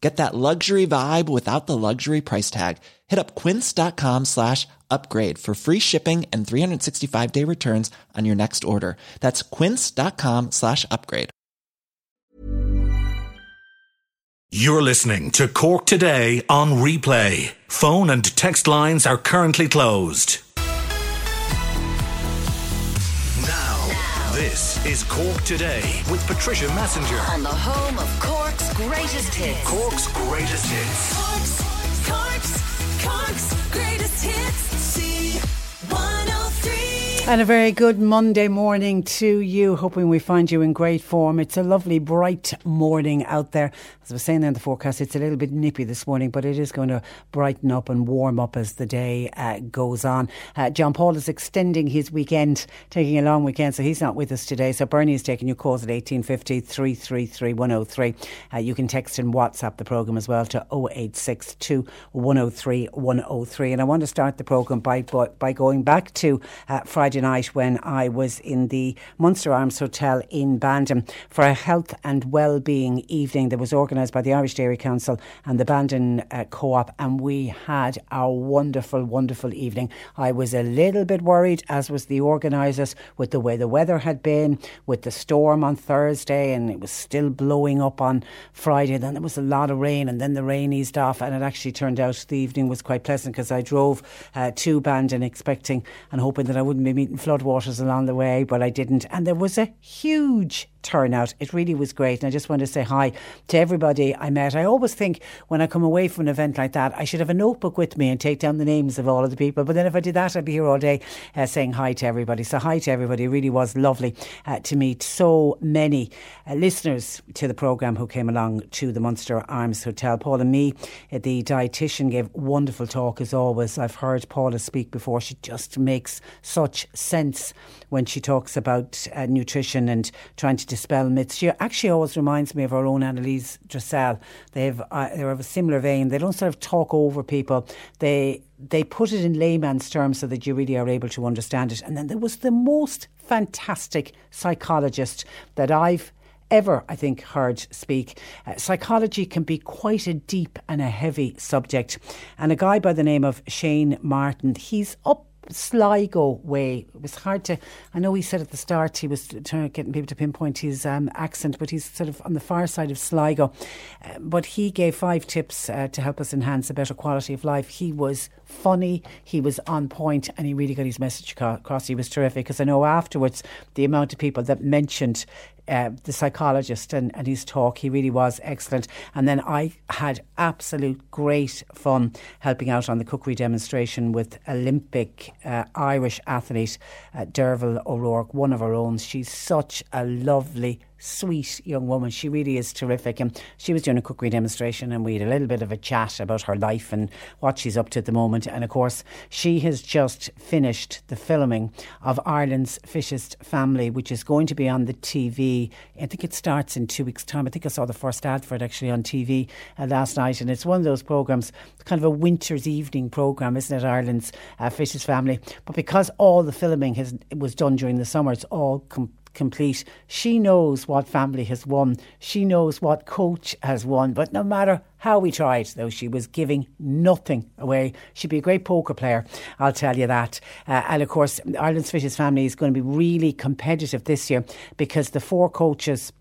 Get that luxury vibe without the luxury price tag. Hit up quince.com slash upgrade for free shipping and 365 day returns on your next order. That's quince.com slash upgrade. You're listening to Cork Today on replay. Phone and text lines are currently closed. This is Cork Today with Patricia Messenger. on the home of Cork's greatest hits. Cork's greatest hits. Cork's, Cork's, Cork's greatest hits. C103. And a very good Monday morning to you. Hoping we find you in great form. It's a lovely, bright morning out there. As I was saying in the forecast, it's a little bit nippy this morning, but it is going to brighten up and warm up as the day uh, goes on. Uh, John Paul is extending his weekend, taking a long weekend, so he's not with us today. So Bernie is taking your calls at 1850 333 103. Uh, you can text and WhatsApp the programme as well to 0862 103 103. And I want to start the programme by, by, going back to uh, Friday night when I was in the Munster Arms Hotel in Bandon for a health and well-being evening that was organised by the Irish Dairy Council and the Bandon uh, Co-op and we had a wonderful, wonderful evening. I was a little bit worried, as was the organisers, with the way the weather had been, with the storm on Thursday and it was still blowing up on Friday. Then there was a lot of rain and then the rain eased off and it actually turned out the evening was quite pleasant because I drove uh, to Bandon expecting and hoping that I wouldn't be meeting floodwaters along the way, but I didn't. And there was a huge turnout. It really was great. And I just want to say hi to everybody I met. I always think when I come away from an event like that, I should have a notebook with me and take down the names of all of the people. But then if I did that, I'd be here all day uh, saying hi to everybody. So hi to everybody. It really was lovely uh, to meet so many uh, listeners to the programme who came along to the Munster Arms Hotel. Paula Mee, uh, the dietitian, gave wonderful talk as always. I've heard Paula speak before. She just makes such sense when she talks about uh, nutrition and trying to dispel myths. She actually always reminds me of our own Annalise Dressel. They have uh, they're of a similar vein. They don't sort of talk over people. They they put it in layman's terms so that you really are able to understand it. And then there was the most fantastic psychologist that I've ever, I think, heard speak. Uh, psychology can be quite a deep and a heavy subject. And a guy by the name of Shane Martin, he's up Sligo way. It was hard to. I know he said at the start he was trying getting people to pinpoint his um, accent, but he's sort of on the far side of Sligo. Uh, but he gave five tips uh, to help us enhance a better quality of life. He was funny, he was on point, and he really got his message across. He was terrific because I know afterwards the amount of people that mentioned uh, the psychologist and, and his talk. He really was excellent. And then I had absolute great fun helping out on the cookery demonstration with Olympic uh, Irish athlete uh, Derval O'Rourke, one of our own. She's such a lovely sweet young woman. She really is terrific. And she was doing a cookery demonstration, and we had a little bit of a chat about her life and what she's up to at the moment. And of course, she has just finished the filming of Ireland's Fittest Family, which is going to be on the TV. I think it starts in two weeks' time. I think I saw the first ad for it actually on TV uh, last night, and it's one of those programs, kind of a winter's evening program, isn't it? Ireland's uh, Fittest Family. But because all the filming has was done during the summer, it's all. Com- complete. She knows what family has won. She knows what coach has won. But no matter how we tried, though, she was giving nothing away. She'd be a great poker player, I'll tell you that. Uh, and of course, Ireland's Fittest Family is going to be really competitive this year because the four coaches.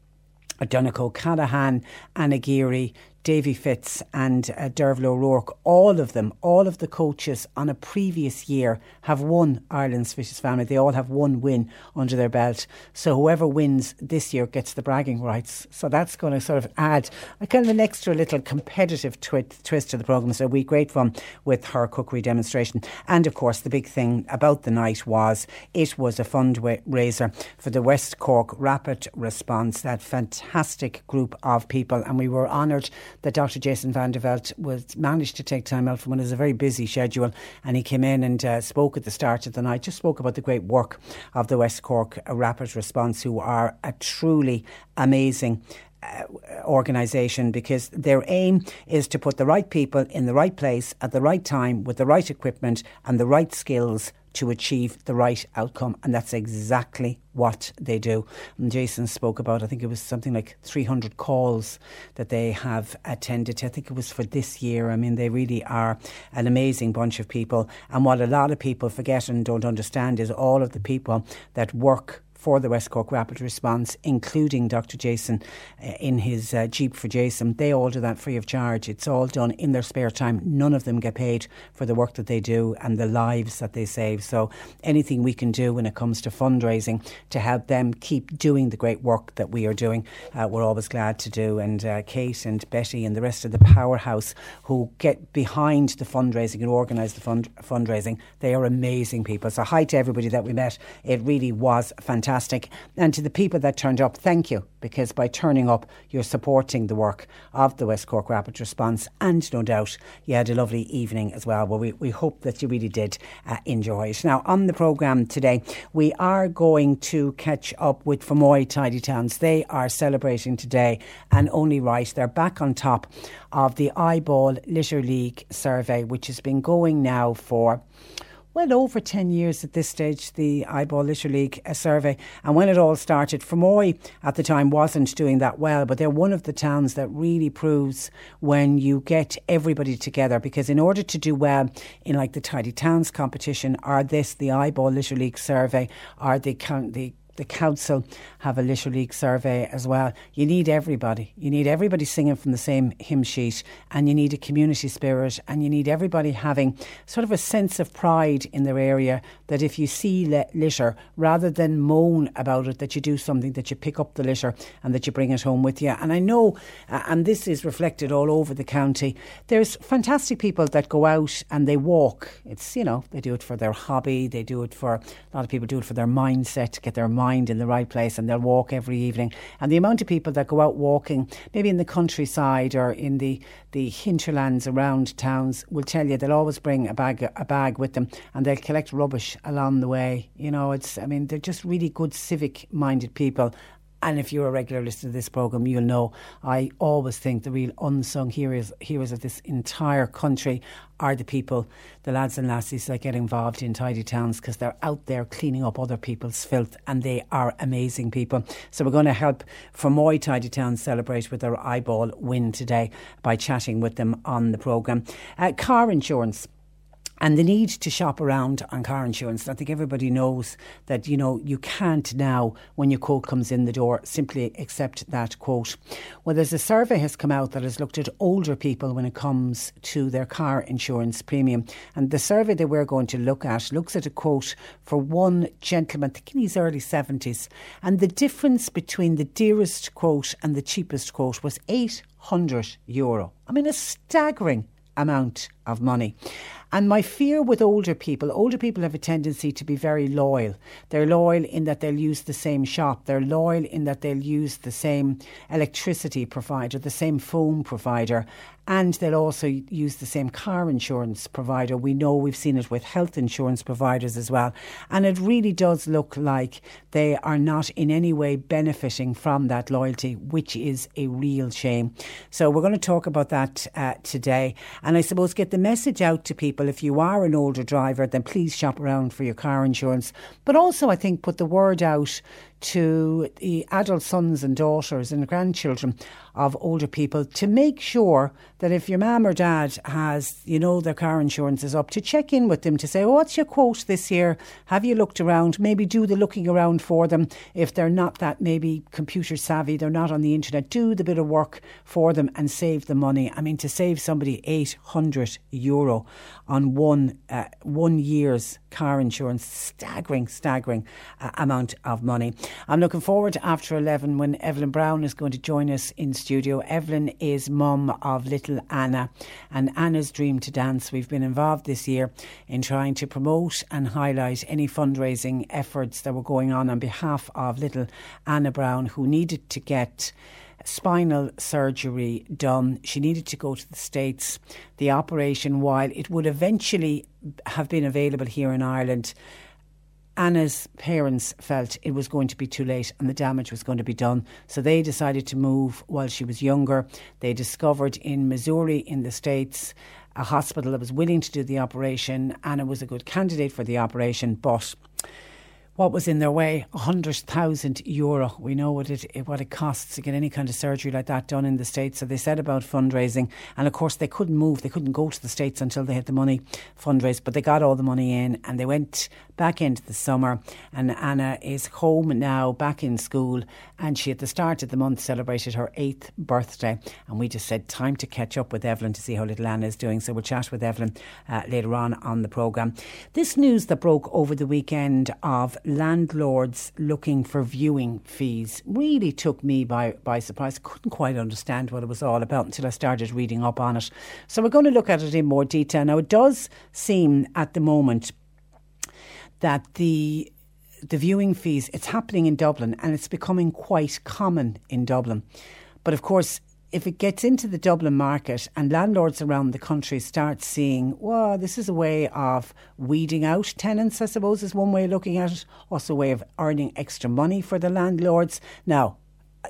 Donncha O'Callaghan, Anna Geary, Davy Fitz and uh, Derval O'Rourke, all of them, all of the coaches on a previous year have won Ireland's Fittest Family. They all have one win under their belt. So whoever wins this year gets the bragging rights. So that's going to sort of add a kind of an extra little competitive twi- twist to the programme. So we great fun with her cookery demonstration. And of course, the big thing about the night was it was a fundraiser for the West Cork Rapid Response, that fantastic group of people. And we were honoured that Dr. Jason Van der Velde was managed to take time out from what is a very busy schedule. And he came in and uh, spoke at the start of the night, just spoke about the great work of the West Cork Rapid Response, who are a truly amazing uh, organisation because their aim is to put the right people in the right place at the right time with the right equipment and the right skills to achieve the right outcome. And that's exactly what they do. And Jason spoke about, I think it was something like 300 calls that they have attended. I think it was for this year. I mean, they really are an amazing bunch of people. And what a lot of people forget and don't understand is all of the people that work for the West Cork Rapid Response, including Dr. Jason uh, in his uh, Jeep for Jason. They all do that free of charge. It's all done in their spare time. None of them get paid for the work that they do and the lives that they save. So anything we can do when it comes to fundraising to help them keep doing the great work that we are doing, uh, we're always glad to do. And uh, Kate and Betty and the rest of the powerhouse who get behind the fundraising and organise the fund- fundraising, they are amazing people. So hi to everybody that we met. It really was fantastic fantastic. And to the people that turned up, thank you, because by turning up, you're supporting the work of the West Cork Rapid Response. And no doubt, you had a lovely evening as well. Well, we, we hope that you really did uh, enjoy it. Now, on the programme today, we are going to catch up with Fermoy Tidy Towns. They are celebrating today, and only right. They're back on top of the IBAL Litter League survey, which has been going now for well over 10 years at this stage, the IBAL Litter League survey. And when it all started, Fermoy at the time wasn't doing that well, but they're one of the towns that really proves when you get everybody together. Because in order to do well in like the Tidy Towns competition, are this, the IBAL Litter League survey, are the, the the council have a litter league survey as well. You need everybody. You need everybody singing from the same hymn sheet, and you need a community spirit, and you need everybody having sort of a sense of pride in their area. That if you see litter, rather than moan about it, that you do something, that you pick up the litter and that you bring it home with you. And I know, uh, and this is reflected all over the county. There's fantastic people that go out and they walk. It's you know they do it for their hobby. They do it for a lot of people do it for their mindset to get their mind mind in the right place and they'll walk every evening. And the amount of people that go out walking, maybe in the countryside or in the, the hinterlands around towns, will tell you they'll always bring a bag a bag with them and they'll collect rubbish along the way. You know, it's I mean they're just really good civic minded people and if you're a regular listener to this programme, you'll know I always think the real unsung heroes, heroes of this entire country are the people, the lads and lassies that get involved in tidy towns because they're out there cleaning up other people's filth and they are amazing people. So we're going to help Fermoy Tidy Towns celebrate with their IBAL win today by chatting with them on the programme. Uh, car insurance and the need to shop around on car insurance. I think everybody knows that you know you can't now, when your quote comes in the door, simply accept that quote. Well, there's a survey has come out that has looked at older people when it comes to their car insurance premium, and the survey that we're going to look at looks at a quote for one gentleman, I think in his early seventies, and the difference between the dearest quote and the cheapest quote was eight hundred euro. I mean, a staggering amount of money. And my fear with older people, older people have a tendency to be very loyal. They're loyal in that they'll use the same shop. They're loyal in that they'll use the same electricity provider, the same phone provider, and they'll also use the same car insurance provider. We know we've seen it with health insurance providers as well. And it really does look like they are not in any way benefiting from that loyalty, which is a real shame. So we're going to talk about that uh, today. And I suppose get the message out to people if you are an older driver, then please shop around for your car insurance. But also, I think, put the word out to the adult sons and daughters and grandchildren of older people to make sure that if your mum or dad has, you know, their car insurance is up, to check in with them to say, oh, what's your quote this year? Have you looked around? Maybe do the looking around for them. If they're not that maybe computer savvy, they're not on the internet, do the bit of work for them and save the money. I mean, to save somebody 800 euro on one, uh, one year's car insurance, staggering, staggering uh, amount of money. I'm looking forward to after 11 when Evelyn Brown is going to join us in studio. Evelyn is mum of little Anna and Anna's Dream to Dance. We've been involved this year in trying to promote and highlight any fundraising efforts that were going on on behalf of little Anna Brown, who needed to get spinal surgery done. She needed to go to the States. The operation, while it would eventually have been available here in Ireland, Anna's parents felt it was going to be too late and the damage was going to be done. So they decided to move while she was younger. They discovered in Missouri, in the States, a hospital that was willing to do the operation. Anna was a good candidate for the operation, but what was in their way? Hundred thousand euro. We know what it what it costs to get any kind of surgery like that done in the states. So they said about fundraising, and of course they couldn't move. They couldn't go to the states until they had the money fundraised. But they got all the money in, and they went back into the summer. And Anna is home now, back in school, and she at the start of the month celebrated her eighth birthday. And we just said time to catch up with Evelyn to see how little Anna is doing. So we'll chat with Evelyn uh, later on on the programme. This news that broke over the weekend of landlords looking for viewing fees really took me by, by surprise. Couldn't quite understand what it was all about until I started reading up on it. So we're going to look at it in more detail. Now, it does seem at the moment that the the viewing fees it's happening in Dublin and it's becoming quite common in Dublin. But of course, if it gets into the Dublin market and landlords around the country start seeing, well, this is a way of weeding out tenants, I suppose, is one way of looking at it. Also, a way of earning extra money for the landlords. Now,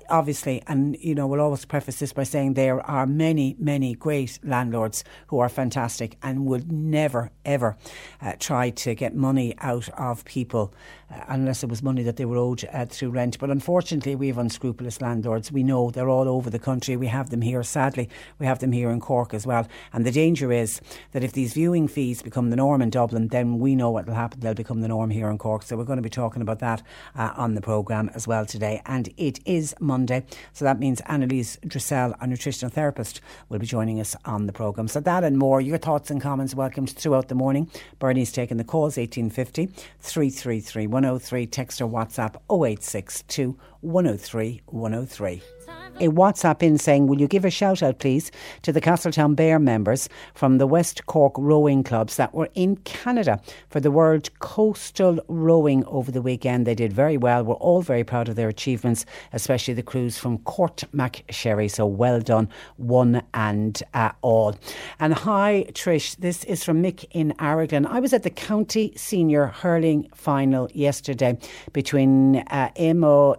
obviously, and you know, we'll always preface this by saying there are many, many great landlords who are fantastic and would never, ever uh, try to get money out of people uh, unless it was money that they were owed uh, through rent. But unfortunately, we have unscrupulous landlords. We know they're all over the country. We have them here, sadly, we have them here in Cork as well. And the danger is that if these viewing fees become the norm in Dublin, then we know what will happen. They'll become the norm here in Cork. So we're going to be talking about that uh, on the programme as well today. And it is Monday. So that means Annalise Dressel, a nutritional therapist, will be joining us on the programme. So that and more, your thoughts and comments welcomed throughout the morning. Bernie's taking the calls 1850 333 103. Text or WhatsApp 0862 103 103 a WhatsApp in saying, Will you give a shout out, please, to the Castletownbere members from the West Cork rowing clubs that were in Canada for the World Coastal Rowing over the weekend? They did very well. We're all very proud of their achievements, especially the crews from Court MacSherry. So well done, one and uh, all. And hi, Trish. This is from Mick in Aragon. I was at the county senior hurling final yesterday between uh, Imo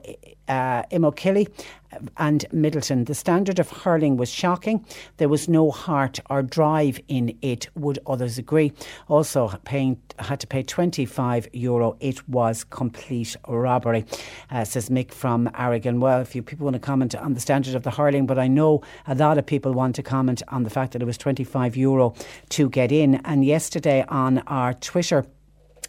uh, Imokilly and Midleton. The standard of hurling was shocking. There was no heart or drive in it, would others agree. Also, paying had to pay 25 euro. It was complete robbery, uh, says Mick from Aragon. Well, if you people want to comment on the standard of the hurling, but I know a lot of people want to comment on the fact that it was 25 euro to get in. And yesterday on our Twitter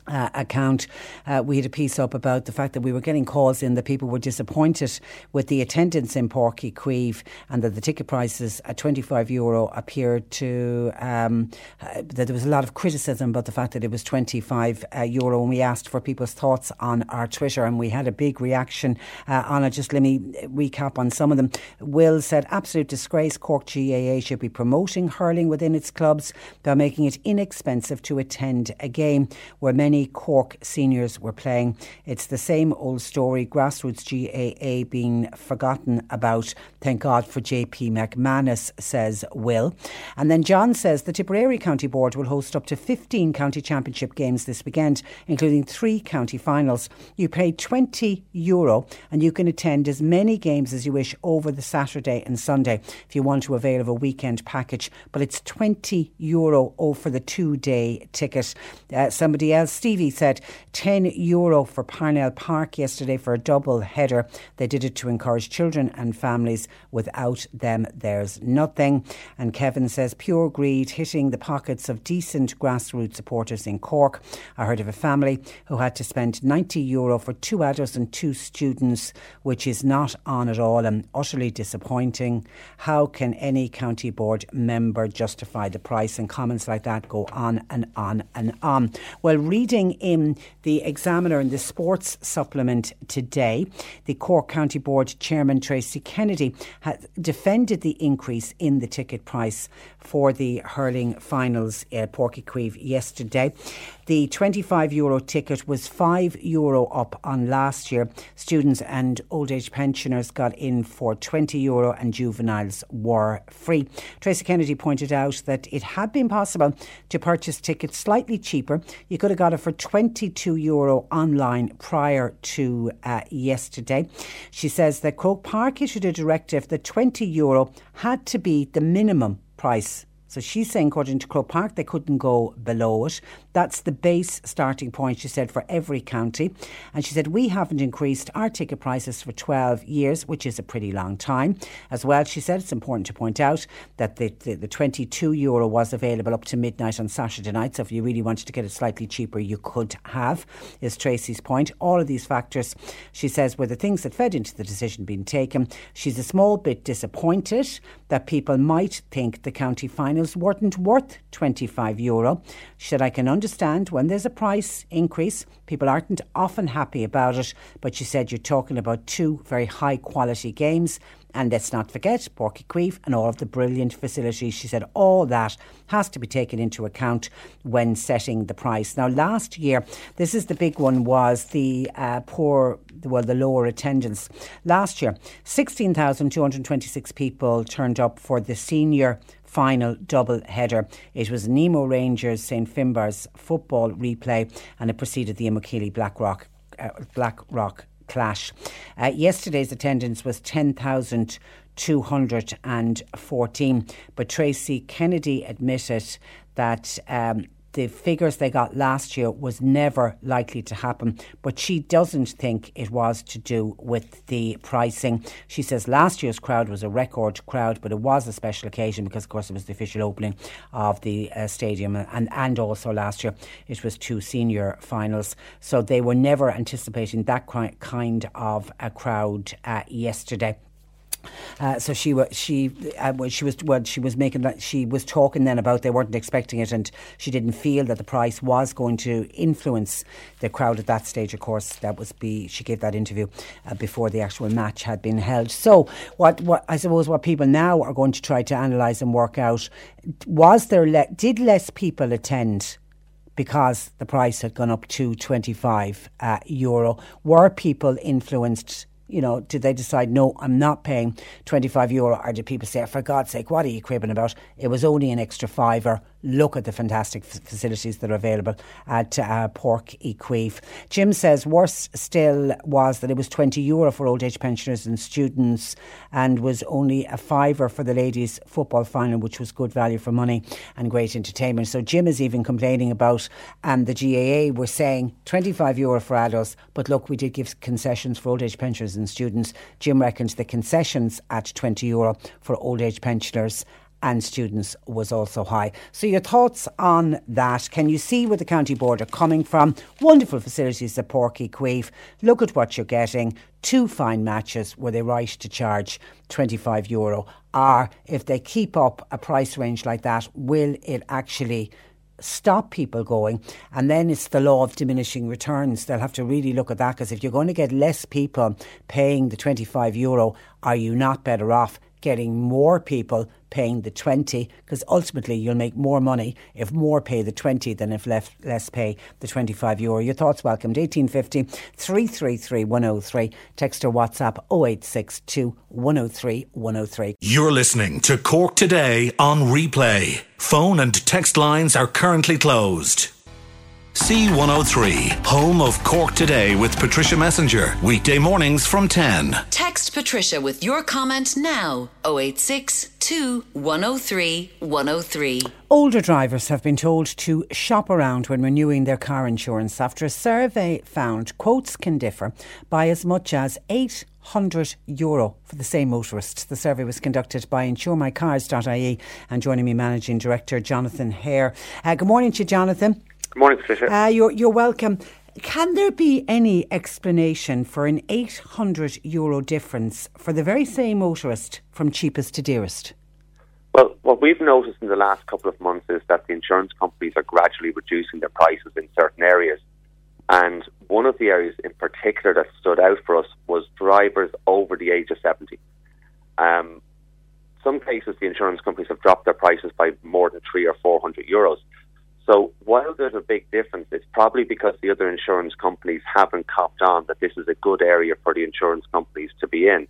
uh, account, uh, we had a piece up about the fact that we were getting calls in that people were disappointed with the attendance in Páirc Uí Chaoimh and that the ticket prices at 25 euro appeared to, um, uh, that there was a lot of criticism about the fact that it was 25 uh, euro. And we asked for people's thoughts on our Twitter and we had a big reaction uh, on it. Just let me recap on some of them. Will said, absolute disgrace. Cork GAA should be promoting hurling within its clubs by making it inexpensive to attend a game where many Cork seniors were playing. It's the same old story, grassroots GAA being forgotten about. Thank God for JP McManus, says Will. And then John says the Tipperary County Board will host up to 15 county championship games this weekend, including three county finals. You pay 20 euro and you can attend as many games as you wish over the Saturday and Sunday if you want to avail of a weekend package. But it's 20 euro for the two day ticket. Uh, somebody else, Steve Stevie said 10 euro for Parnell Park yesterday for a double header. They did it to encourage children and families. Without them, there's nothing. And Kevin says pure greed hitting the pockets of decent grassroots supporters in Cork. I heard of a family who had to spend 90 euro for two adults and two students, which is not on at all and utterly disappointing. How can any county board member justify the price? And comments like that go on and on and on. Well, reading in the Examiner in the sports supplement today, the Cork County Board Chairman Tracy Kennedy defended the increase in the ticket price for the hurling finals at Páirc Uí Chaoimh yesterday. The 25 euro ticket was 5 euro up on last year. Students and old age pensioners got in for 20 euro and juveniles were free. Tracy Kennedy pointed out that it had been possible to purchase tickets slightly cheaper. You could have got it for 22 euro online prior to uh, yesterday. She says that Croke Park issued a directive that 20 euro had to be the minimum price so she's saying, according to Croke Park, they couldn't go below it. That's the base starting point, she said, for every county. And she said, we haven't increased our ticket prices for 12 years, which is a pretty long time. As well, she said, it's important to point out that the, the, the 22 euro was available up to midnight on Saturday night. So if you really wanted to get it slightly cheaper, you could have, is Tracy's point. All of these factors, she says, were the things that fed into the decision being taken. She's a small bit disappointed that people might think the county weren't worth 25 euro. She said, I can understand when there's a price increase, people aren't often happy about it, but she said, you're talking about two very high quality games. And let's not forget Páirc Uí Chaoimh and all of the brilliant facilities. She said all that has to be taken into account when setting the price. Now, last year, this is the big one, was the uh, poor, well, the lower attendance. Last year, 16,226 people turned up for the senior final double header. It was Nemo Rangers St Finbarr's football replay and it preceded the Imokilly Blackrock uh, Blackrock clash. Uh, yesterday's attendance was 10,214 but Tracy Kennedy admitted that um, the figures they got last year was never likely to happen, but she doesn't think it was to do with the pricing. She says last year's crowd was a record crowd, but it was a special occasion because, of course, it was the official opening of the uh, stadium, and, and also last year it was two senior finals. So they were never anticipating that kind of a crowd uh, yesterday. Uh, so she was she uh, she was she was making that she was talking then about they weren't expecting it and she didn't feel that the price was going to influence the crowd at that stage. Of course, that was be she gave that interview uh, before the actual match had been held. So what what I suppose what people now are going to try to analyse and work out was there le- did less people attend because the price had gone up to 25 uh, euro. Were people influenced you know, did they decide, no, I'm not paying 25 euro? Or did people say, for God's sake, what are you cribbing about? It was only an extra fiver. Look at the fantastic f- facilities that are available at uh, Páirc Uí Chaoimh. Jim says, worse still was that it was 20 euro for old age pensioners and students and was only a fiver for the ladies' football final, which was good value for money and great entertainment. So Jim is even complaining about um, the GAA were saying 25 euro for adults, but look, we did give concessions for old age pensioners and students. Jim reckons the concessions at 20 euro for old age pensioners and students was also high. So, your thoughts on that? Can you see where the county board are coming from? Wonderful facilities at Páirc Uí Chaoimh. Look at what you're getting. Two fine matches. Were they right to charge 25 euro? Are if they keep up a price range like that, will it actually stop people going. And then it's the law of diminishing returns. They'll have to really look at that because if you're going to get less people paying the 25 euro, are you not better off getting more people paying the 20 because ultimately you'll make more money if more pay the 20 than if less, less pay the 25 euro. Your thoughts welcomed 1850 333 103. Text or WhatsApp 0862 103 103. You're listening to Cork Today on replay. Phone and text lines are currently closed. C103, home of Cork Today with Patricia Messenger. Weekday mornings from 10. Text Patricia with your comment now 086 082 103 103. Older drivers have been told to shop around when renewing their car insurance after a survey found quotes can differ by as much as 800 euro for the same motorist. The survey was conducted by insuremycars.ie and joining me managing director Jonathan Hare. Uh, good morning to you Jonathan. Good morning, Patricia. Uh, you're, you're welcome. Can there be any explanation for an 800 euro difference for the very same motorist from cheapest to dearest? well, what we've noticed in the last couple of months is that the insurance companies are gradually reducing their prices in certain areas. And one of the areas in particular that stood out for us was drivers over the age of 70. Um, some cases, the insurance companies have dropped their prices by more than three or 400 euros. So while there's a big difference, it's probably because the other insurance companies haven't copped on that this is a good area for the insurance companies to be in.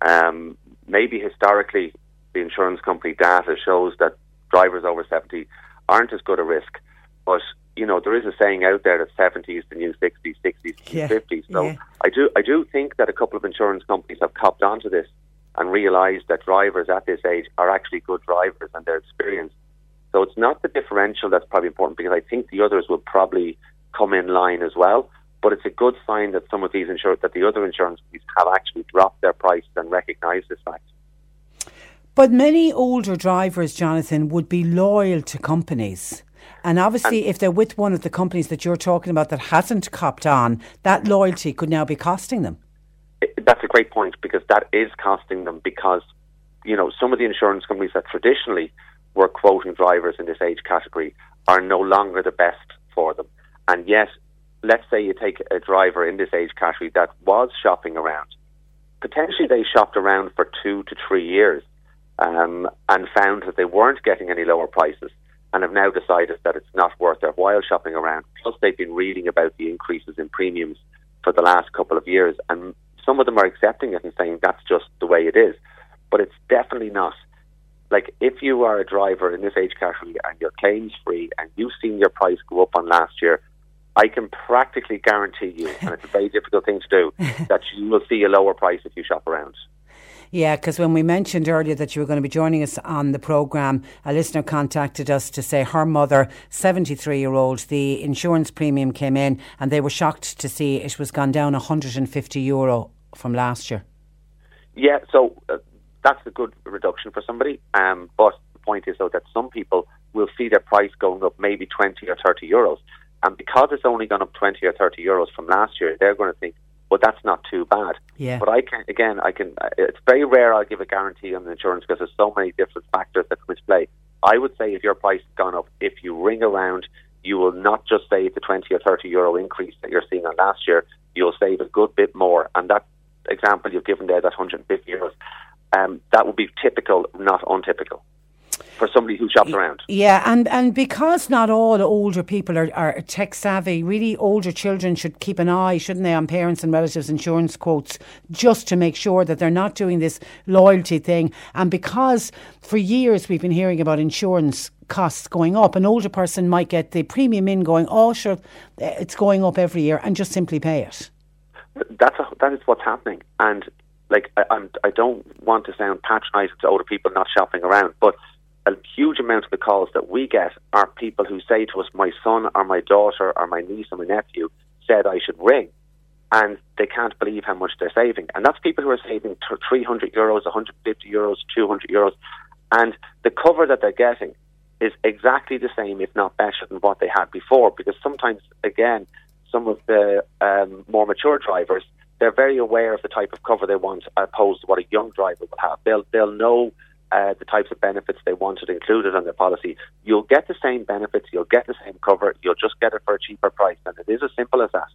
Um, maybe historically, the insurance company data shows that drivers over 70 aren't as good a risk. But, you know, there is a saying out there that 70 is the new 60, 60 is the Yeah, new 50. So yeah. I do I do think that a couple of insurance companies have copped onto this and realised that drivers at this age are actually good drivers and they're experienced. So it's not the differential that's probably important because I think the others will probably come in line as well. But it's a good sign that some of these insur that the other insurance companies have actually dropped their prices and recognised this fact. But many older drivers, Jonathan, would be loyal to companies. And obviously, if they're with one of the companies that you're talking about that hasn't copped on, that loyalty could now be costing them. That's a great point because that is costing them because you know some of the insurance companies that traditionally were quoting drivers in this age category are no longer the best for them. And yet, let's say you take a driver in this age category that was shopping around. Potentially, they shopped around for two to three years um, and found that they weren't getting any lower prices and have now decided that it's not worth their while shopping around. Plus, they've been reading about the increases in premiums for the last couple of years, and some of them are accepting it and saying that's just the way it is. But it's definitely not. Like, if you are a driver in this age category and you're claims free and you've seen your price go up on last year, I can practically guarantee you, and it's a very difficult thing to do, that you will see a lower price if you shop around. Yeah, because when we mentioned earlier that you were going to be joining us on the programme, a listener contacted us to say her mother, 73 year old, the insurance premium came in and they were shocked to see it was gone down 150 euro from last year. Yeah, so uh, that's a good reduction for somebody. Um, but the point is, though, that some people will see their price going up maybe 20 or 30 euros. And because it's only gone up 20 or 30 euros from last year, they're going to think, well, that's not too bad. Yeah. But I can, again, I can, it's very rare I'll give a guarantee on the insurance because there's so many different factors that come into play. I would say if your price has gone up, if you ring around, you will not just save the 20 or 30 euro increase that you're seeing on last year, you'll save a good bit more. And that example you've given there, that 150 euros, um, that would be typical, not untypical, for somebody who shops around. Yeah, and, and because not all older people are, are tech savvy, really older children should keep an eye, shouldn't they, on parents and relatives' insurance quotes just to make sure that they're not doing this loyalty thing. And because for years we've been hearing about insurance costs going up, an older person might get the premium in going, oh, sure, it's going up every year, and just simply pay it. That's a, that is what's happening, and like I, I'm, I don't want to sound patronising to older people not shopping around, but a huge amount of the calls that we get are people who say to us, "My son or my daughter or my niece or my nephew said I should ring," and they can't believe how much they're saving, and that's people who are saving 300 euros, 150 euros, 200 euros, and the cover that they're getting is exactly the same, if not better, than what they had before. Because sometimes, again, some of the um, more mature drivers, they're very aware of the type of cover they want, opposed to what a young driver will have. They'll they'll know uh, the types of benefits they wanted included on their policy. You'll get the same benefits, you'll get the same cover, you'll just get it for a cheaper price, and it is as simple as that.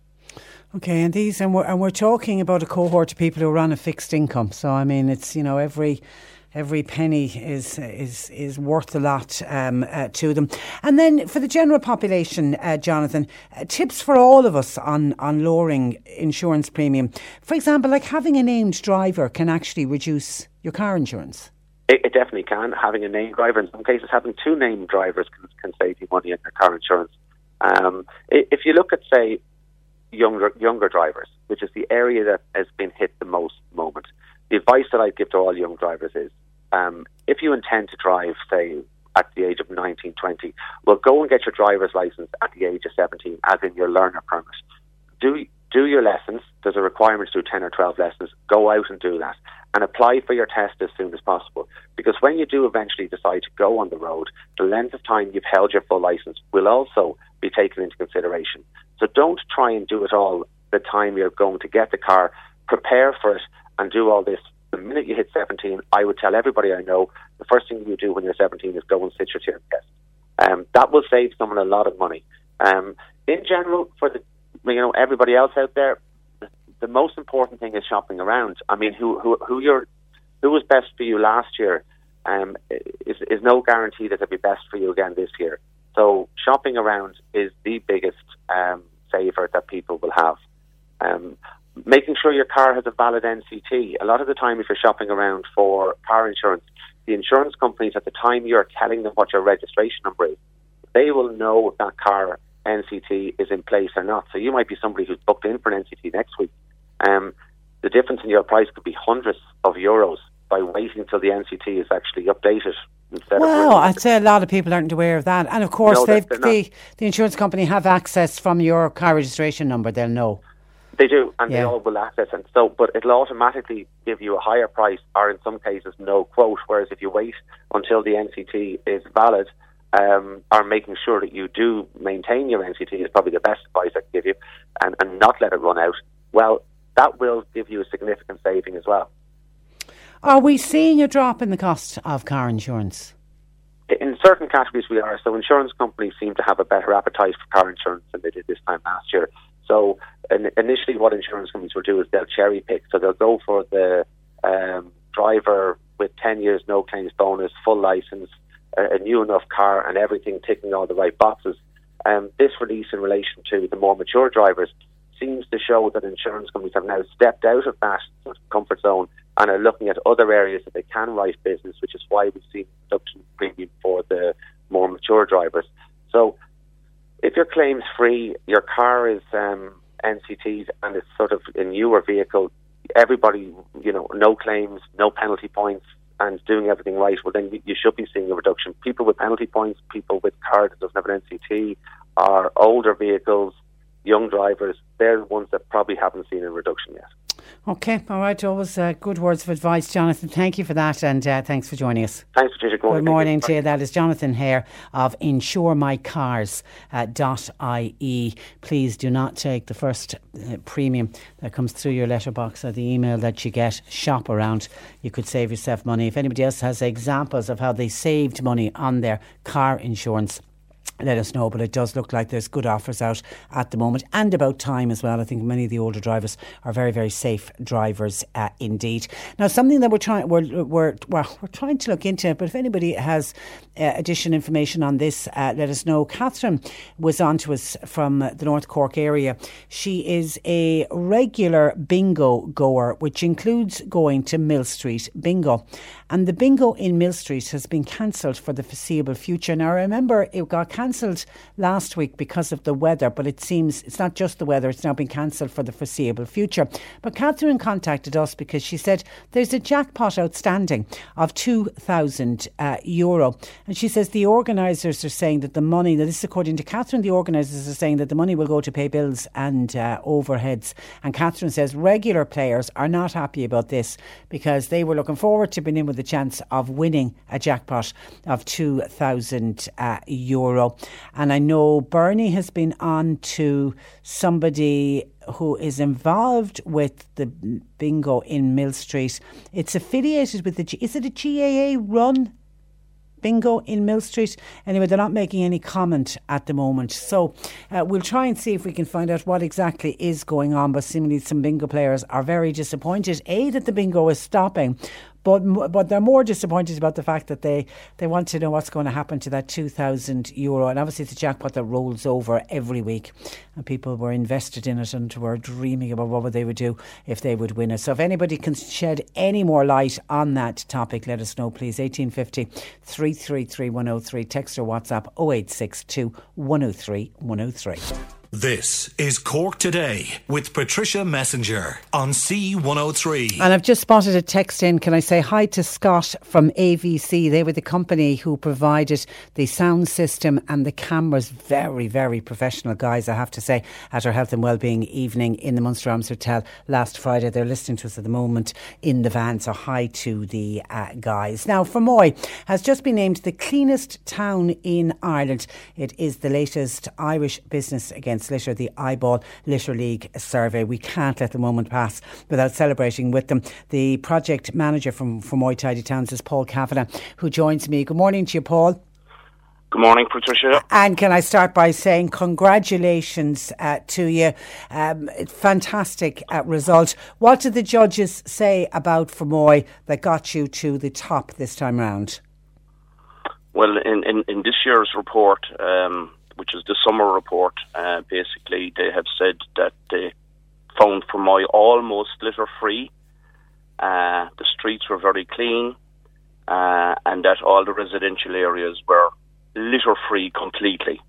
Okay, and these, and we're, and we're talking about a cohort of people who are on a fixed income. So, I mean, it's, you know, every every penny is is is worth a lot um, uh, to them. And then for the general population, uh, Jonathan, uh, tips for all of us on on lowering insurance premium. For example, like having a named driver can actually reduce your car insurance. It, it definitely can. Having a named driver, in some cases, having two named drivers can, can save you money on your car insurance. Um, if you look at, say, younger younger drivers, which is the area that has been hit the most moment, the advice that I give to all young drivers is um, if you intend to drive, say, at the age of 19, 20, well, go and get your driver's license at the age of 17, as in your learner permit. Do do your lessons. There's a requirement to do 10 or 12 lessons. Go out and do that. And apply for your test as soon as possible. Because when you do eventually decide to go on the road, the length of time you've held your full license will also be taken into consideration. So don't try and do it all the time you're going to get the car. Prepare for it and do all this. The minute you hit 17, I would tell everybody I know the first thing you do when you're 17 is go and sit your theory test. Um, that will save someone a lot of money. Um, in general, for the you know everybody else out there, the, most important thing is shopping around. I mean, who who who you're who was best for you last year um, is is no guarantee that it'll be best for you again this year. So shopping around is the biggest um, saver that people will have. Um, making sure your car has a valid NCT. A lot of the time, if you're shopping around for car insurance, the insurance companies at the time you're telling them what your registration number is, they will know if that car NCT is in place or not. So you might be somebody who's booked in for an NCT next week. Um, the difference in your price could be hundreds of euros by waiting till the NCT is actually updated. Instead Well, I'd say a lot of people aren't aware of that. And of course, No, they're- they've, they're the, the insurance company have access from your car registration number. They'll know. They do, and they all will access it. So, but it'll automatically give you a higher price, or in some cases, no quote. Whereas if you wait until the NCT is valid, um, or making sure that you do maintain your NCT is probably the best advice I can give you, and, and not let it run out. Well, that will give you a significant saving as well. Are we seeing a drop in the cost of car insurance? In certain categories, we are. So, insurance companies seem to have a better appetite for car insurance than they did this time last year. So, in, initially, what insurance companies will do is they'll cherry pick. So, they'll go for the um, driver with 10 years no claims bonus, full license, a, a new enough car, and everything ticking all the right boxes. Um, this release in relation to the more mature drivers seems to show that insurance companies have now stepped out of that comfort zone and are looking at other areas that they can write business, which is why we've seen reduction premium for the more mature drivers. So if you're claims free, your car is um, NCTs and it's sort of a newer vehicle, everybody, you know, no claims, no penalty points, and doing everything right, well, then you should be seeing a reduction. People with penalty points, people with cars that doesn't have an NCT, are older vehicles, young drivers, they're the ones that probably haven't seen a reduction yet. Okay, all right. Always uh, good words of advice, Jonathan. Thank you for that, and uh, thanks for joining us. Thanks, Patricia. Good morning. Good morning to you. That is Jonathan Hare of insuremycars.ie. Please do not take the first uh, premium that comes through your letterbox or the email that you get. Shop around. You could save yourself money. If anybody else has examples of how they saved money on their car insurance, let us know. But it does look like there's good offers out at the moment and about time as well. I think many of the older drivers are very, very safe drivers uh, indeed. Now, something that we're trying we're, we're well we're trying to look into. But if anybody has uh, additional information on this, uh, let us know. Catherine was on to us from the North Cork area. She is a regular bingo goer, which includes going to Millstreet Bingo. And the bingo in Millstreet has been cancelled for the foreseeable future. Now, I remember it got cancelled last week because of the weather, but it seems it's not just the weather, it's now been cancelled for the foreseeable future. But Catherine contacted us because she said there's a jackpot outstanding of 2,000 uh, euro. And she says the organisers are saying that the money, now this is according to Catherine, the organisers are saying that the money will go to pay bills and uh, overheads. And Catherine says regular players are not happy about this because they were looking forward to being in with the chance of winning a jackpot of 2,000 uh, euro. And I know Bernie has been on to somebody who is involved with the bingo in Millstreet. It's affiliated with the, G- is it a GAA run? bingo in Millstreet. Anyway, they're not making any comment at the moment. So uh, we'll try and see if we can find out what exactly is going on. But seemingly some bingo players are very disappointed. A, that the bingo is stopping. But, but they're more disappointed about the fact that they, they want to know what's going to happen to that 2,000 euro. And obviously, it's a jackpot that rolls over every week. And people were invested in it and were dreaming about what they would do if they would win it. So, if anybody can shed any more light on that topic, let us know, please. 1850 333 103. Text or WhatsApp 0862 103 103. This is Cork Today with Patricia Messenger on C103. And I've just spotted a text in. Can I say hi to Scott from AVC? They were the company who provided the sound system and the cameras. Very, very professional guys, I have to say, at our Health and Wellbeing evening in the Munster Arms Hotel last Friday. They're listening to us at the moment in the van. So hi to the uh, guys. Now, Fermoy has just been named the cleanest town in Ireland. It is the latest Irish business against litter, the IBAL Litter League survey. We can't let the moment pass without celebrating with them. The project manager from Fermoy Tidy Towns is Paul Kavanagh, who joins me. Good morning to you, Paul. Good morning, Patricia. And can I start by saying congratulations uh, to you? Um, fantastic uh, result. What did the judges say about Fermoy that got you to the top this time round? Well, in, in, in this year's report, um, which is the summer report, uh, basically they have said that they found Fermoy almost litter free. Uh, the streets were very clean, uh, and that all the residential areas were litter free completely.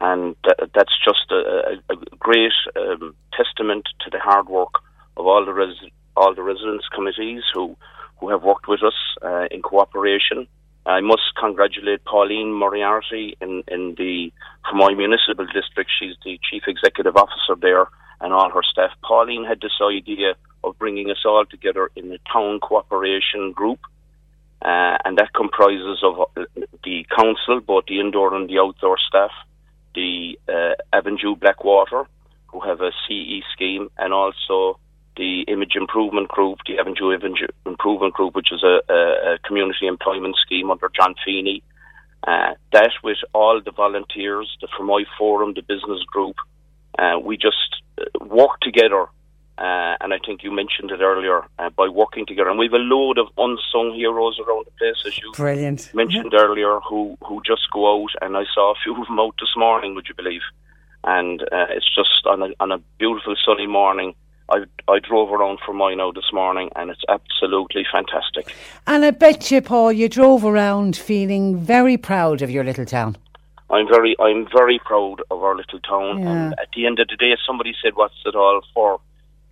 And that, that's just a, a, a great um, testament to the hard work of all the res- all the residents committees who who have worked with us uh, in cooperation. I must congratulate Pauline Moriarty in, in the Fermoy Municipal District. She's the chief executive officer there and all her staff. Pauline had this idea of bringing us all together in a town cooperation group. Uh, and that comprises of uh, the council, both the indoor and the outdoor staff, the uh, Avondhu Blackwater, who have a CE scheme, and also the Image Improvement Group, the Avondhu Image Improvement Group, which is a, a, a community employment scheme under John Feeney. Uh, that with all the volunteers, the Fermoy Forum, the business group, uh, we just uh, work together. Uh, and I think you mentioned it earlier uh, by working together. And we've a load of unsung heroes around the place, as you Brilliant. mentioned earlier, who who just go out. And I saw a few of them out this morning. Would you believe? And uh, it's just on a on a beautiful sunny morning. I I drove around for mine now this morning, and it's absolutely fantastic. And I bet you, Paul, you drove around feeling very proud of your little town. I'm very I'm very proud of our little town. Yeah. And at the end of the day, somebody said, "What's it all for?"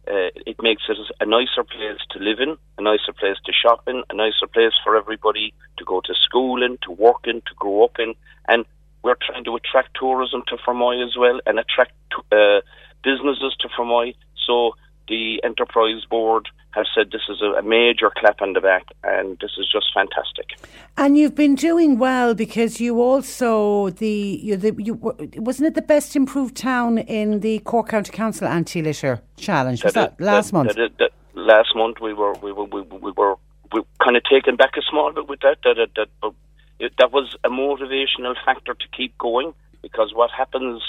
Uh, it makes it a nicer place to live in, a nicer place to shop in, a nicer place for everybody to go to school in, to work in, to grow up in, and we're trying to attract tourism to Fermoy as well, and attract uh, businesses to Fermoy. So the enterprise board have said this is a, major clap on the back, and this is just fantastic. And you've been doing well because you also the you the you wasn't it the best improved town in the Cork County Council anti litter challenge? Was that, last month? That, that, last month we were we were we, we were we kind of taken back a small bit with that. That that, that but it, that was a motivational factor to keep going because what happens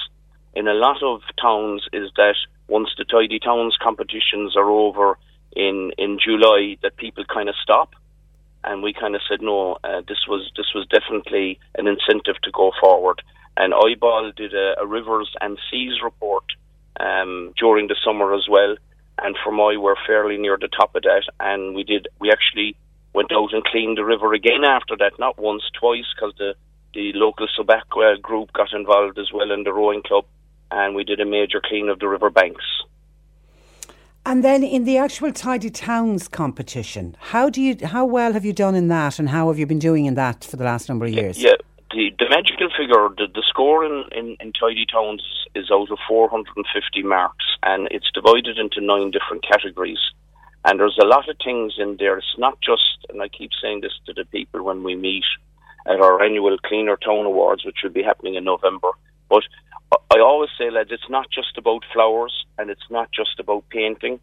in a lot of towns is that once the tidy towns competitions are over in in July, that people kind of stop. And we kind of said no. Uh, this was this was definitely an incentive to go forward. And IBAL did a, a rivers and seas report um, during the summer as well. And Fermoy we're fairly near the top of that. And we did we actually went out and cleaned the river again after that, not once, twice, because the the local Subaqua group got involved as well in the rowing club, and we did a major clean of the river banks. And then in the actual tidy towns competition, how do you how well have you done in that, and how have you been doing in that for the last number of years? Yeah, the the magical figure, the, the score in, in, in Tidy Towns is out of 450 marks, and it's divided into nine different categories. And there's a lot of things in there. It's not just, and I keep saying this to the people when we meet at our annual Cleaner Town Awards, which will be happening in November. But I always say, lads, it's not just about flowers and it's not just about painting.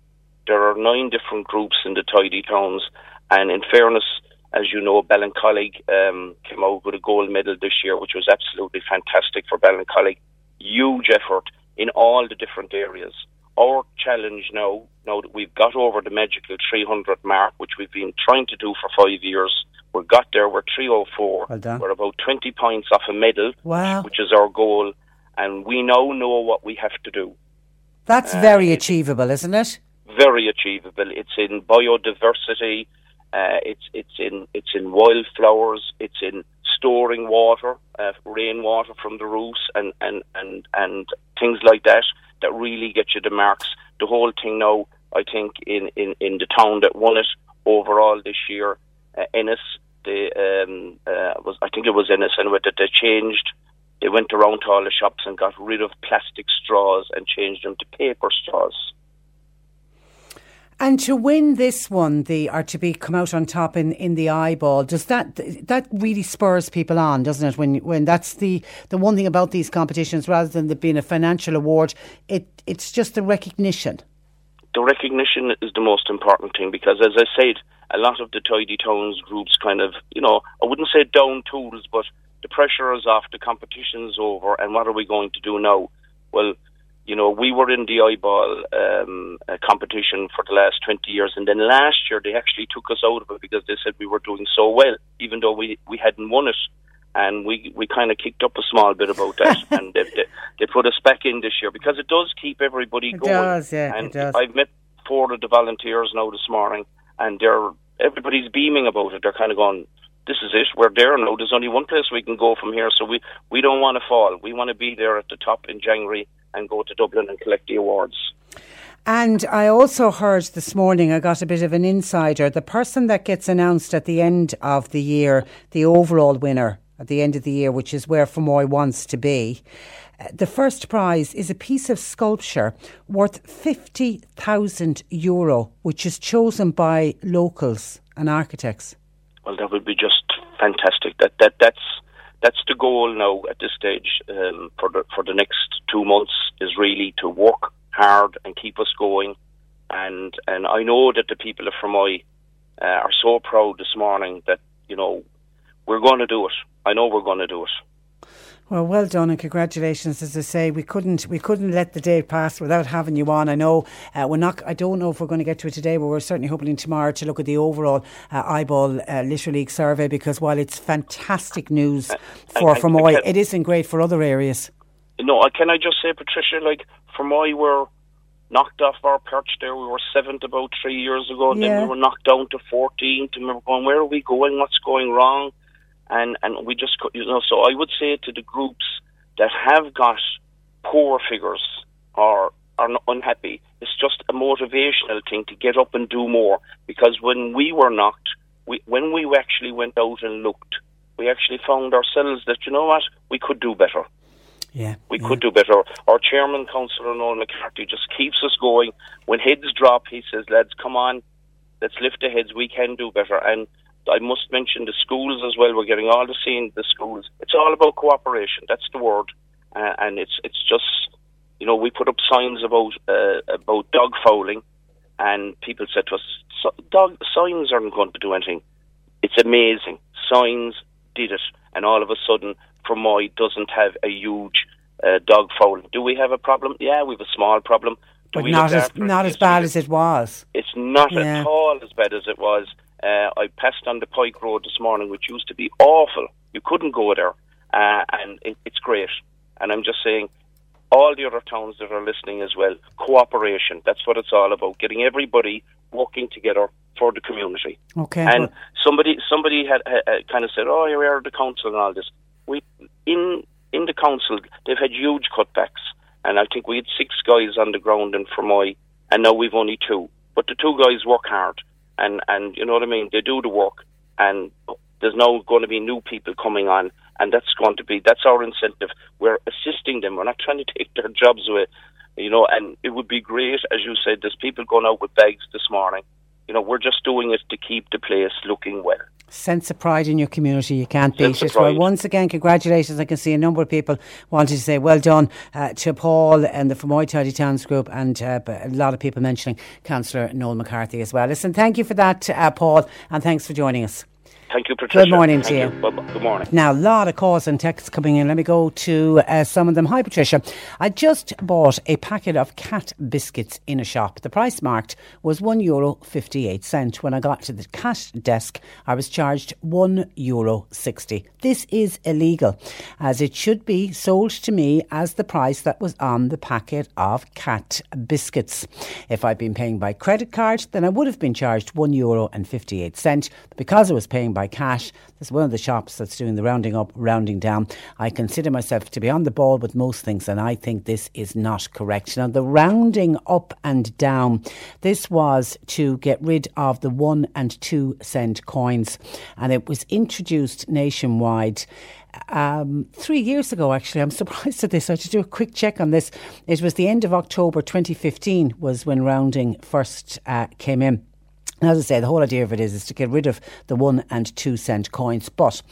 There are nine different groups in the Tidy Towns, and in fairness, as you know, Ballincollig um, came out with a gold medal this year, which was absolutely fantastic for Ballincollig. Huge effort in all the different areas. Our challenge now, now that we've got over the magical 300 mark, which we've been trying to do for five years, we got there, we're 304. Well done. We're about 20 points off a medal, Wow. which is our goal, and we now know what we have to do That's very achievable, isn't it? very achievable. It's in biodiversity. Uh, it's it's in it's in wildflowers. It's in storing water, uh, rainwater from the roofs, and, and, and, and things like that that really get you the marks. The whole thing now, I think, in, in, in the town that won it overall this year, uh, Ennis, they, um, uh, was I think it was Ennis, and that they changed. They went around to all the shops and got rid of plastic straws and changed them to paper straws. And to win this one, the or to be come out on top in, in the IBAL, does that that really spurs people on, doesn't it? When when that's the the one thing about these competitions, rather than there being a financial award, it it's just the recognition. the recognition is the most important thing because, as I said, a lot of the tidy towns groups kind of, you know, I wouldn't say down tools, but the pressure is off, the competition's over, and what are we going to do now? Well, you know, we were in the IBAL um, uh, competition for the last 20 years, and then last year they actually took us out of it because they said we were doing so well, even though we, we hadn't won it. And we, we kind of kicked up a small bit about that, and they, they, they put us back in this year because it does keep everybody It going. does, yeah, it and does. I've met four of the volunteers now this morning, and they're everybody's beaming about it. They're kind of going, "This is it. We're there now. There's only one place we can go from here, so we we don't want to fall. We want to be there at the top in January and go to Dublin and collect the awards." And I also heard this morning, I got a bit of an insider. The person that gets announced at the end of the year, the overall winner at the end of the year, which is where Fermoy wants to be, uh, the first prize is a piece of sculpture worth 50,000 euro, which is chosen by locals and architects. Well, that would be just fantastic. That that that's that's the goal now at this stage um, for the for the next two months is really to work hard and keep us going. And and I know that the people of Fermoy uh, are so proud this morning that you know we're going to do it. I know we're going to do it. Well, well done and congratulations. As I say, we couldn't we couldn't let the day pass without having you on. I know uh, we're not. I don't know if we're going to get to it today, but we're certainly hoping tomorrow to look at the overall uh, IBAL uh, Litter League survey because while it's fantastic news for Fermoy, it isn't great for other areas. No, can I just say, Patricia, like Fermoy were knocked off our perch there. We were seventh about three years ago, and Yeah. then we were knocked down to fourteenth, and we were going, where are we going? What's going wrong? And and we just, you know, so I would say to the groups that have got poor figures or are unhappy, it's just a motivational thing to get up and do more. Because when we were knocked, we when we actually went out and looked, we actually found ourselves that you know what, we could do better Yeah, we could do better. Our chairman, Councillor Noel McCarthy, just keeps us going. When heads drop, he says, lads, come on, let's lift the heads. We can do better. And I must mention the schools as well. We're getting all the seeing the schools. It's all about cooperation. That's the word. Uh, and it's it's just, you know, we put up signs about uh, about dog fouling, and people said to us, dog signs aren't going to do anything. It's amazing. Signs did it, and all of a sudden, Fermoy doesn't have a huge uh, dog fouling. Do we have a problem? Yeah, we have a small problem. Do but not as not as bad as it was. it's not Yeah. at all as bad as it was. Uh, I passed on the Pike Road this morning, which used to be awful. You couldn't go there, uh, and it, it's great. And I'm just saying, all the other towns that are listening as well, cooperation. That's what it's all about. Getting everybody working together for the community. Okay, And somebody somebody had, kind of said, "Oh, you're out of the council and all this." We in in the council they've had huge cutbacks, and I think we had six guys on the ground in Fermoy, and now we've only two. But the two guys work hard, and and you know what I mean. They do the work, and there's now going to be new people coming on, and that's going to be that's our incentive. We're assisting them. We're not trying to take their jobs away, you know. And it would be great, as you said. There's people going out with bags this morning. You know, we're just doing it to keep the place looking well. Sense of pride in your community, you can't Sense beat it. Well, once again, congratulations. I can see a number of people wanting to say well done uh, to Paul and the Fermoy Tidy Towns group, and uh, a lot of people mentioning Councillor Noel McCarthy as well. Listen, thank you for that, uh, Paul, and thanks for joining us. Thank you, Patricia. Good morning to Thank you. Good morning. Now, a lot of calls and texts coming in. Let me go to uh, some of them. Hi, Patricia. I just bought a packet of cat biscuits in a shop. The price marked was one euro fifty-eight cent. When I got to the cash desk, I was charged one euro sixty. This is illegal, as it should be sold to me as the price that was on the packet of cat biscuits. If I'd been paying by credit card, then I would have been charged one euro and fifty-eight cent. Because I was paying by by cash. This is one of the shops that's doing the rounding up, rounding down. I consider myself to be on the ball with most things, and I think this is not correct. Now, the rounding up and down, this was to get rid of the one and two cent coins, and it was introduced nationwide um, three years ago, actually. I'm surprised at this. I should do a quick check on this. It was the end of October 2015 was when rounding first uh, came in. And as I say, the whole idea of it is, is to get rid of the one and two cent coins. But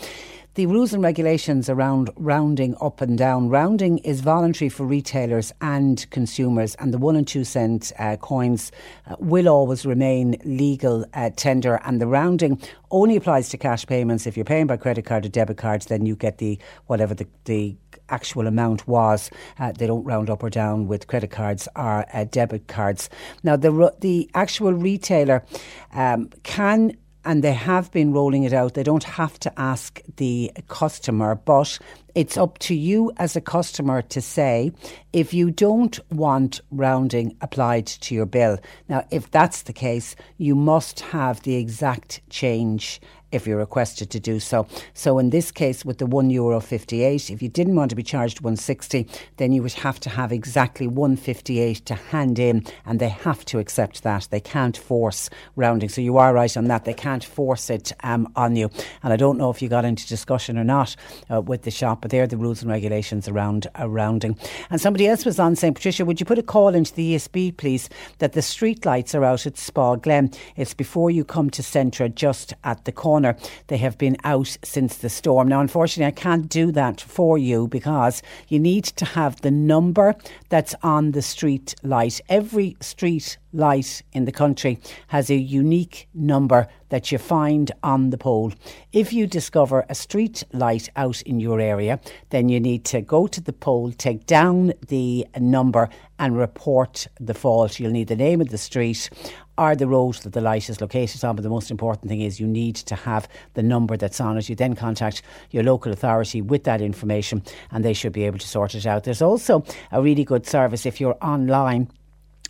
the rules and regulations around rounding up and down. Rounding is voluntary for retailers and consumers, and the one and two cent uh, coins uh, will always remain legal uh, tender. And the rounding only applies to cash payments. If you're paying by credit card or debit cards, then you get the whatever the, the actual amount was. Uh, they don't round up or down with credit cards or uh, debit cards. Now, the the actual retailer um, can and they have been rolling it out. They don't have to ask the customer, but it's up to you as a customer to say if you don't want rounding applied to your bill. Now, if that's the case, you must have the exact change if you're requested to do so. So in this case, with the one euro fifty-eight, if you didn't want to be charged one sixty, then you would have to have exactly one fifty-eight to hand in, and they have to accept that. They can't force rounding. So you are right on that. They can't force it um, on you. And I don't know if you got into discussion or not uh, with the shop, but they're the rules and regulations around rounding. And somebody else was on saying, Patricia, would you put a call into the ESB, please, that the street lights are out at Spa Glen. It's before you come to Centra, just at the corner. They have been out since the storm. Now, unfortunately, I can't do that for you because you need to have the number that's on the street light. Every street light in the country has a unique number that you find on the pole. If you discover a street light out in your area, then you need to go to the pole, take down the number, and report the fault. You'll need the name of the street or the road that the light is located on. But the most important thing is you need to have the number that's on it. You then contact your local authority with that information and they should be able to sort it out. There's also a really good service if you're online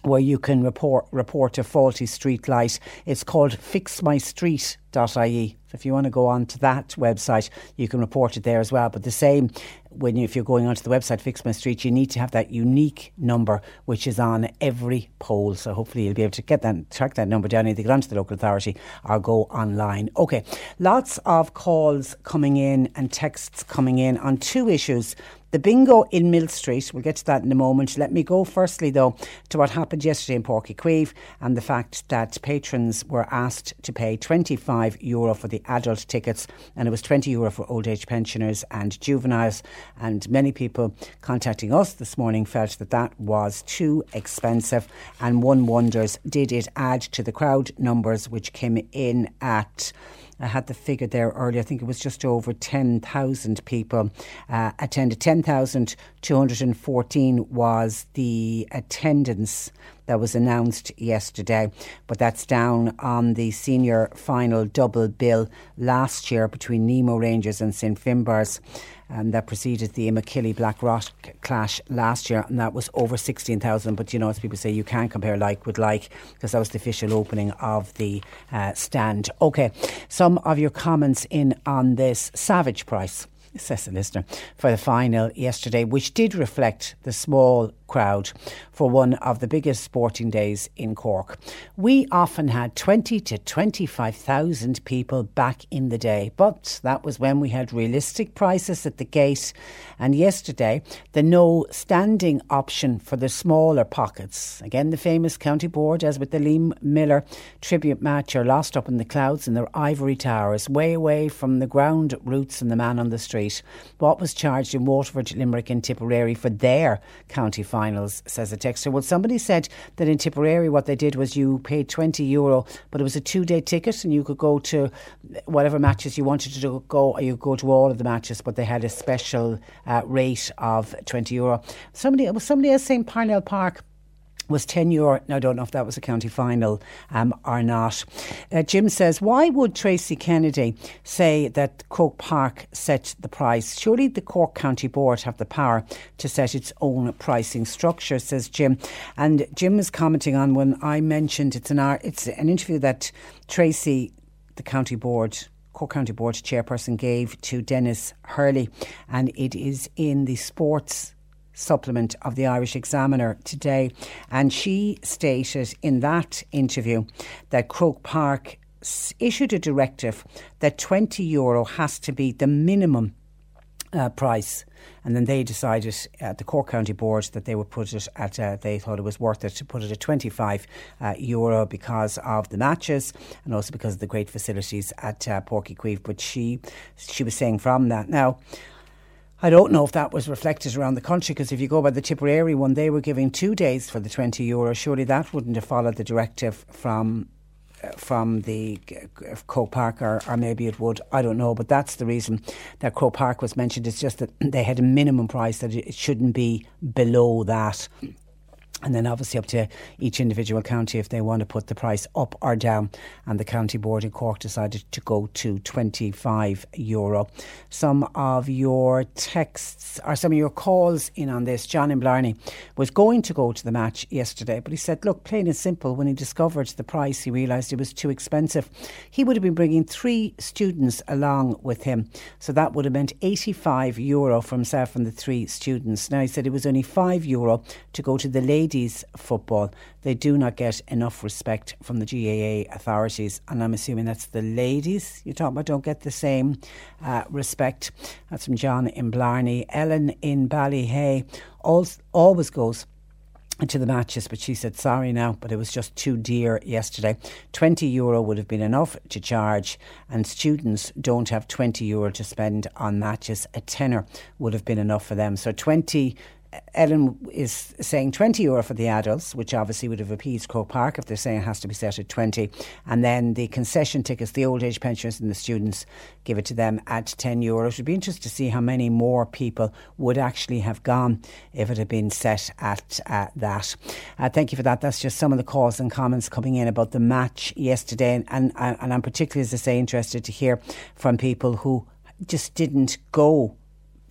where you can report report a faulty street light. It's called fixmystreet.ie. If you want to go on to that website, you can report it there as well. But the same when you, if you're going onto the website Fix My Street, you need to have that unique number which is on every pole. So hopefully you'll be able to get that track that number down either get onto the local authority or go online. Okay. Lots of calls coming in and texts coming in on two issues. The bingo in Millstreet, we'll get to that in a moment. Let me go firstly, though, to what happened yesterday in Páirc Uí Chaoimh and the fact that patrons were asked to pay 25 euro for the adult tickets and it was 20 euro for old age pensioners and juveniles. And many people contacting us this morning felt that that was too expensive. And one wonders, did it add to the crowd numbers which came in at I had the figure there earlier. I think it was just over 10,000 people uh, attended. 10,214 was the attendance that was announced yesterday, but that's down on the senior final double bill last year between Nemo Rangers and St Finbarrs. And that preceded the Imokilly Black Rock clash last year, and that was over 16,000. But you know, as people say, you can't compare like with like because that was the official opening of the uh, stand. Okay, some of your comments in on this savage price says the listener, for the final yesterday, which did reflect the small crowd for one of the biggest sporting days in Cork. We often had 20 to 25,000 people back in the day, but that was when we had realistic prices at the gate. And yesterday, the no standing option for the smaller pockets. Again, the famous county board, as with the Liam Miller tribute match, are lost up in the clouds in their ivory towers, way away from the ground roots and the man on the street. What was charged in Waterford, Limerick, and Tipperary for their county finals, says a texter. Well, somebody said that in Tipperary, what they did was you paid 20 euro, but it was a two day ticket and you could go to whatever matches you wanted to go, or you could go to all of the matches, but they had a special uh, rate of 20 euro. Somebody, was somebody else saying Parnell Park? Was 10 euro. I don't know if that was a county final um, or not. Uh, Jim says, why would Tracey Kennedy say that Croke Park set the price? Surely the Cork County Board have the power to set its own pricing structure, says Jim. And Jim is commenting on when I mentioned it's an, it's an interview that Tracey, the county board, Cork County Board chairperson gave to Denis Hurley, and it is in the sports supplement of the Irish Examiner today. And she stated in that interview that Croke Park issued a directive that 20 euro has to be the minimum uh, price. And then they decided at the Cork County Board that they would put it at, uh, they thought it was worth it to put it at 25 uh, euro because of the matches and also because of the great facilities at uh, Páirc Uí Chaoimh. But she, she was saying from that. Now, I don't know if that was reflected around the country because if you go by the Tipperary one, they were giving two days for the 20 euro. Surely that wouldn't have followed the directive from uh, from the Croke Park, or, or maybe it would. I don't know, but that's the reason that Croke Park was mentioned. It's just that they had a minimum price that it shouldn't be below that. And then obviously up to each individual county if they want to put the price up or down. And the county board in Cork decided to go to 25 euro. Some of your texts or some of your calls in on this. John in Blarney was going to go to the match yesterday, but he said, look, plain and simple, when he discovered the price, he realised it was too expensive. He would have been bringing three students along with him. So that would have meant 85 euro for himself and the three students. Now he said it was only 5 euro to go to the ladies' football. They do not get enough respect from the GAA authorities, and I'm assuming that's the ladies you're talking about don't get the same uh, respect. That's from John in Blarney. Ellen in Ballyhay al- always goes to the matches, but she said sorry now, but it was just too dear yesterday. 20 euro would have been enough to charge, and students don't have 20 euro to spend on matches. A tenner would have been enough for them. So 20. Ellen is saying 20 euro for the adults, which obviously would have appeased Croke Park if they're saying it has to be set at 20. And then the concession tickets, the old age pensioners and the students, give it to them at 10 euro. It would be interesting to see how many more people would actually have gone if it had been set at uh, that. Uh, thank you for that. That's just some of the calls and comments coming in about the match yesterday. And, and, and I'm particularly, as I say, interested to hear from people who just didn't go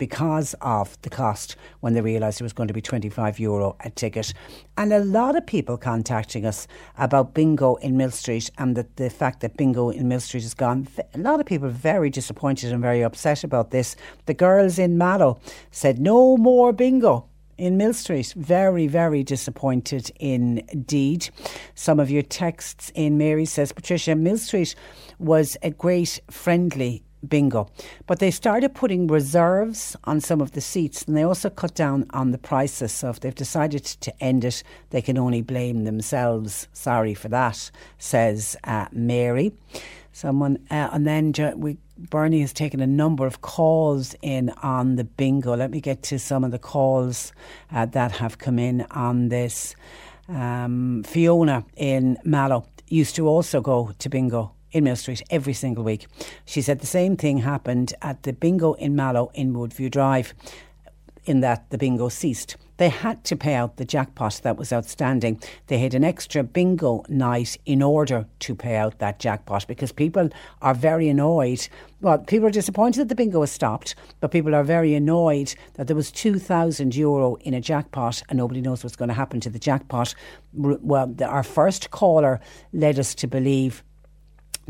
because of the cost when they realised it was going to be 25 euro a ticket. And a lot of people contacting us about bingo in Millstreet and the, the fact that bingo in Millstreet is gone. A lot of people very disappointed and very upset about this. The girls in Mallow said no more bingo in Millstreet. Very, very disappointed indeed. Some of your texts in Mary says, Patricia, Millstreet was a great friendly bingo. But they started putting reserves on some of the seats and they also cut down on the prices. So if they've decided to end it, they can only blame themselves. Sorry for that, says uh, Mary. Someone, uh, and then we. Bernie has taken a number of calls in on the bingo. Let me get to some of the calls uh, that have come in on this. Um, Fiona in Mallow used to also go to bingo in Millstreet every single week. She said the same thing happened at the bingo in Mallow in Woodview Drive, in that the bingo ceased. They had to pay out the jackpot that was outstanding. They had an extra bingo night in order to pay out that jackpot because people are very annoyed. Well, people are disappointed that the bingo has stopped, but people are very annoyed that there was 2,000 euro in a jackpot and nobody knows what's going to happen to the jackpot. Well, our first caller led us to believe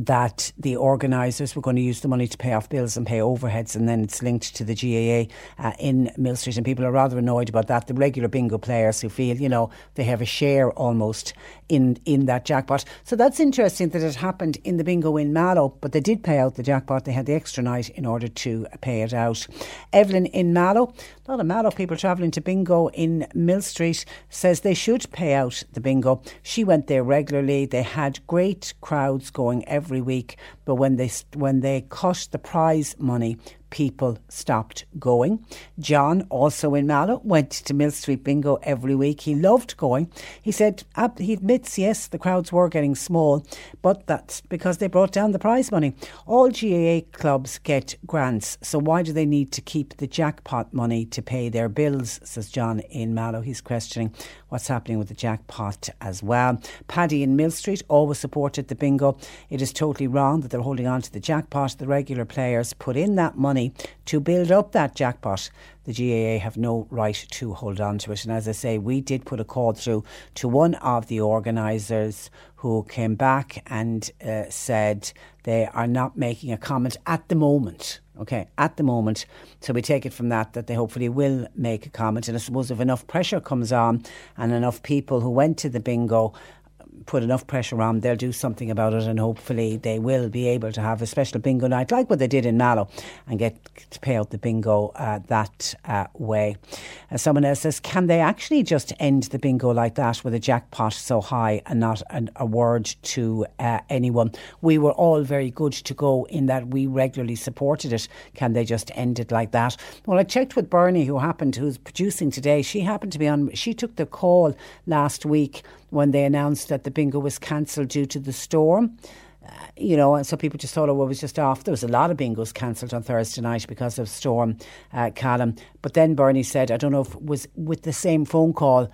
that the organisers were going to use the money to pay off bills and pay overheads, and then it's linked to the GAA uh, in Millstreet. And people are rather annoyed about that. The regular bingo players who feel, you know, they have a share almost in in that jackpot. So that's interesting that it happened in the bingo in Mallow, but they did pay out the jackpot. They had the extra night in order to pay it out. Evelyn in Mallow, a lot of Mallow people travelling to bingo in Millstreet says they should pay out the bingo. She went there regularly. They had great crowds going every week, but when they when they cut the prize money, people stopped going. John, also in Mallow, went to Millstreet Bingo every week. He loved going. He said he admits, yes, the crowds were getting small, but that's because they brought down the prize money. All GAA clubs get grants, so why do they need to keep the jackpot money to pay their bills? Says John in Mallow. He's questioning what's happening with the jackpot as well. Paddy in Millstreet always supported the bingo. It is totally wrong that they're holding on to the jackpot. The regular players put in that money money to build up that jackpot, the GAA have no right to hold on to it. And as I say, we did put a call through to one of the organisers who came back and uh, said they are not making a comment at the moment. Okay, at the moment. So we take it from that that they hopefully will make a comment. And I suppose if enough pressure comes on and enough people who went to the bingo put enough pressure on, they'll do something about it, and hopefully they will be able to have a special bingo night like what they did in Mallow and get to pay out the bingo uh, that uh, way. Uh, someone else says, can they actually just end the bingo like that with a jackpot so high and not an, a word to uh, anyone? We were all very good to go in that we regularly supported it. Can they just end it like that? Well, I checked with Bernie, who happened, who's producing today. She happened to be on. She took the call last week when they announced that the bingo was cancelled due to the storm. Uh, you know, and so people just thought, oh, well, it was just off. There was a lot of bingos cancelled on Thursday night because of Storm uh, Callum. But then Bernie said, I don't know if it was with the same phone call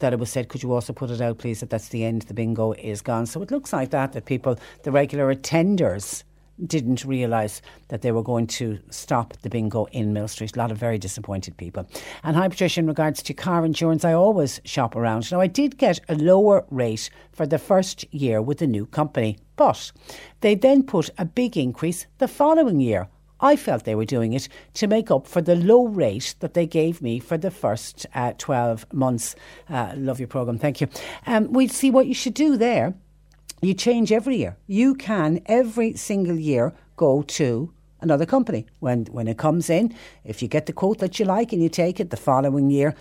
that it was said, could you also put it out, please, that that's the end, the bingo is gone. So it looks like that, that people, the regular attenders, didn't realise that they were going to stop the bingo in Millstreet. A lot of very disappointed people. And hi, Patricia, in regards to car insurance, I always shop around. Now, I did get a lower rate for the first year with the new company, but they then put a big increase the following year. I felt they were doing it to make up for the low rate that they gave me for the first uh, 12 months. Uh, love your programme, thank you. Um, we see what you should do there you change every year. You can every single year go to another company when when it comes in. If you get the quote that you like and you take it the following year,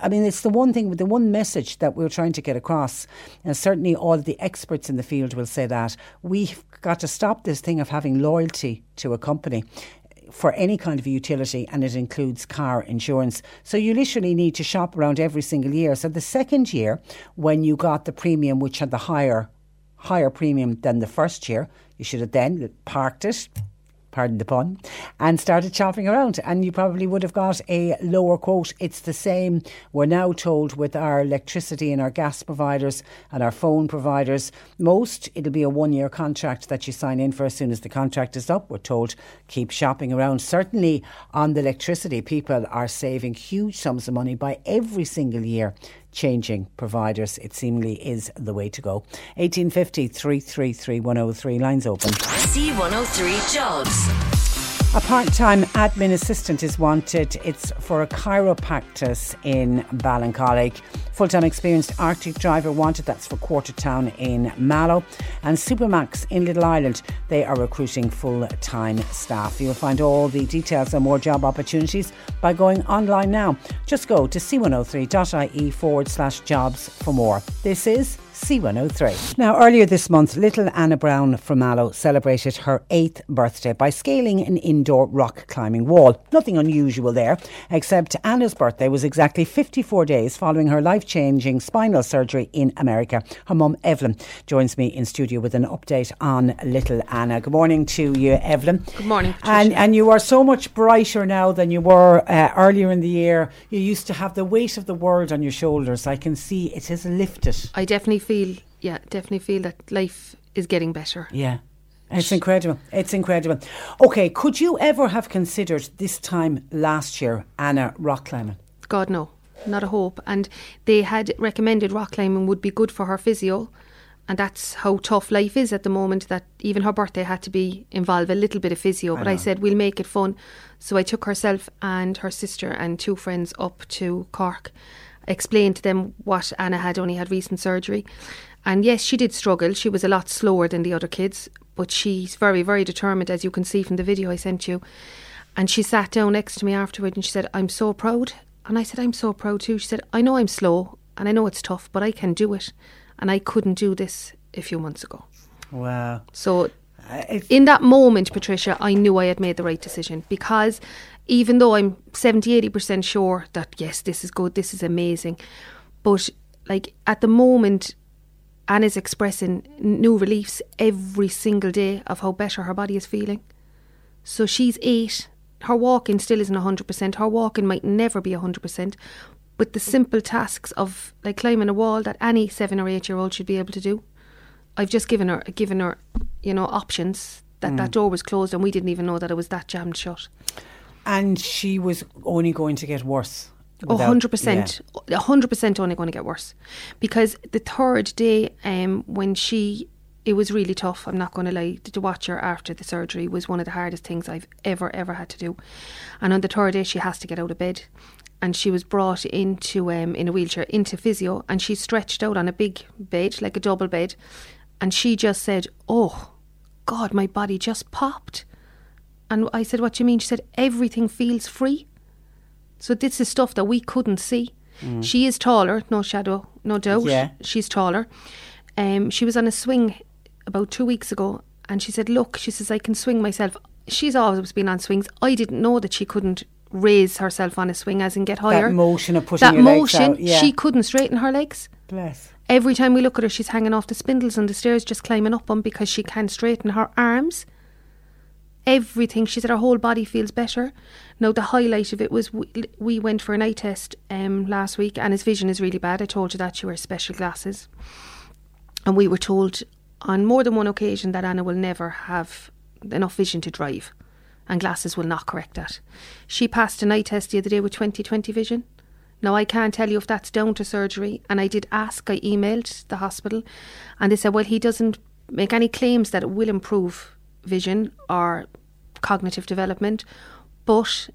I mean it's the one thing, the one message that we're trying to get across, and certainly all the experts in the field will say that we've got to stop this thing of having loyalty to a company for any kind of utility and it includes car insurance. So you literally need to shop around every single year. So the second year, when you got the premium, which had the higher higher premium than the first year, you should have then parked it, pardon the pun, and started shopping around. And you probably would have got a lower quote. It's the same, we're now told, with our electricity and our gas providers and our phone providers. Most, it'll be a one year contract that you sign in for as soon as the contract is up. We're told keep shopping around. Certainly on the electricity, people are saving huge sums of money by every single year changing providers. It seemingly is the way to go. 1850 333 103. Lines open. C103 Jobs. A part time admin assistant is wanted. It's for a chiropractic in Ballincollig. Full time experienced Arctic driver wanted. That's for Quartertown in Mallow. And Supermax in Little Island. They are recruiting full time staff. You'll find all the details and more job opportunities by going online now. Just go to c103.ie forward slash jobs for more. This is C103. Now, earlier this month, little Anna Brown from Mallow celebrated her eighth birthday by scaling an indoor rock climbing wall. Nothing unusual there, except Anna's birthday was exactly 54 days following her life changing spinal surgery in America. Her mum, Evelyn, joins me in studio with an update on little Anna. Good morning to you, Evelyn. Good morning, And, and you are so much brighter now than you were uh, earlier in the year. You used to have the weight of the world on your shoulders. I can see it has lifted. I definitely feel, yeah, definitely feel that life is getting better. Yeah. It's incredible. It's incredible. Okay, could you ever have considered this time last year Anna rock climbing? God, no, not a hope. And they had recommended rock climbing would be good for her physio. And that's how tough life is at the moment, that even her birthday had to be involve a little bit of physio. but I said, we'll make it fun. So I took herself and her sister and two friends up to Cork, explained to them what Anna had only had recent surgery. And yes, she did struggle. She was a lot slower than the other kids, but she's very, very determined, as you can see from the video I sent you. And she sat down next to me afterward and she said, I'm so proud. And I said, I'm so proud too. She said, I know I'm slow and I know it's tough, but I can do it. And I couldn't do this a few months ago. Wow. So in that moment, Patricia, I knew I had made the right decision because even though I'm 70, 80% sure that yes, this is good, this is amazing, but like at the moment, Anna's expressing new reliefs every single day of how better her body is feeling. So she's eight. Her walking still isn't 100%. Her walking might never be 100%. But the simple tasks of like climbing a wall that any seven or eight year old should be able to do, I've just given her given her, you know, options that that mm. door was closed and we didn't even know that it was that jammed shut. And she was only going to get worse. Without- 100%. a 100% only going to get worse. Because the third day, um, when she, it was really tough, I'm not going to lie, to watch her after the surgery was one of the hardest things I've ever, ever had to do. And on the third day, she has to get out of bed. And she was brought into, um, in a wheelchair, into physio, and she stretched out on a big bed, like a double bed. And she just said, Oh, God, my body just popped. And I said, What do you mean? She said, Everything feels free. So this is stuff that we couldn't see. She is taller, no shadow, no doubt. Yeah. She's taller. Um, she was on a swing about two weeks ago, and she said, "Look," she says, "I can swing myself." She's always been on swings. I didn't know that she couldn't raise herself on a swing, as in get higher. That motion of pushing that your legs motion, out, yeah. she couldn't straighten her legs. Bless. Every time we look at her, she's hanging off the spindles on the stairs, just climbing up them because she can't straighten her arms. Everything. She said her whole body feels better. Now, the highlight of it was we, we went for an eye test um, last week, and his vision is really bad. I told you that she wears special glasses. And we were told on more than one occasion that Anna will never have enough vision to drive, and glasses will not correct that. She passed an eye test the other day with 20/20 vision. Now, I can't tell you if that's down to surgery, and I did ask, I emailed the hospital, and they said, well, he doesn't make any claims that it will improve vision or cognitive development, but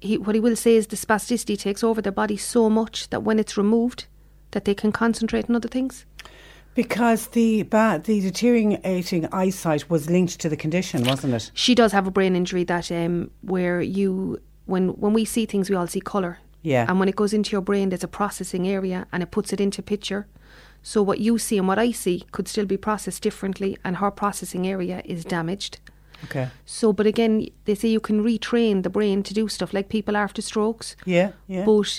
he, what he will say is the spasticity takes over their body so much that when it's removed, that they can concentrate on other things. Because the ba- the deteriorating eyesight was linked to the condition, wasn't it? She does have a brain injury that um, where you when when we see things, we all see colour. Yeah. And when it goes into your brain, there's a processing area, and it puts it into picture. So what you see and what I see could still be processed differently, and her processing area is damaged. Okay. So, but again, they say you can retrain the brain to do stuff like people after strokes. Yeah, yeah. But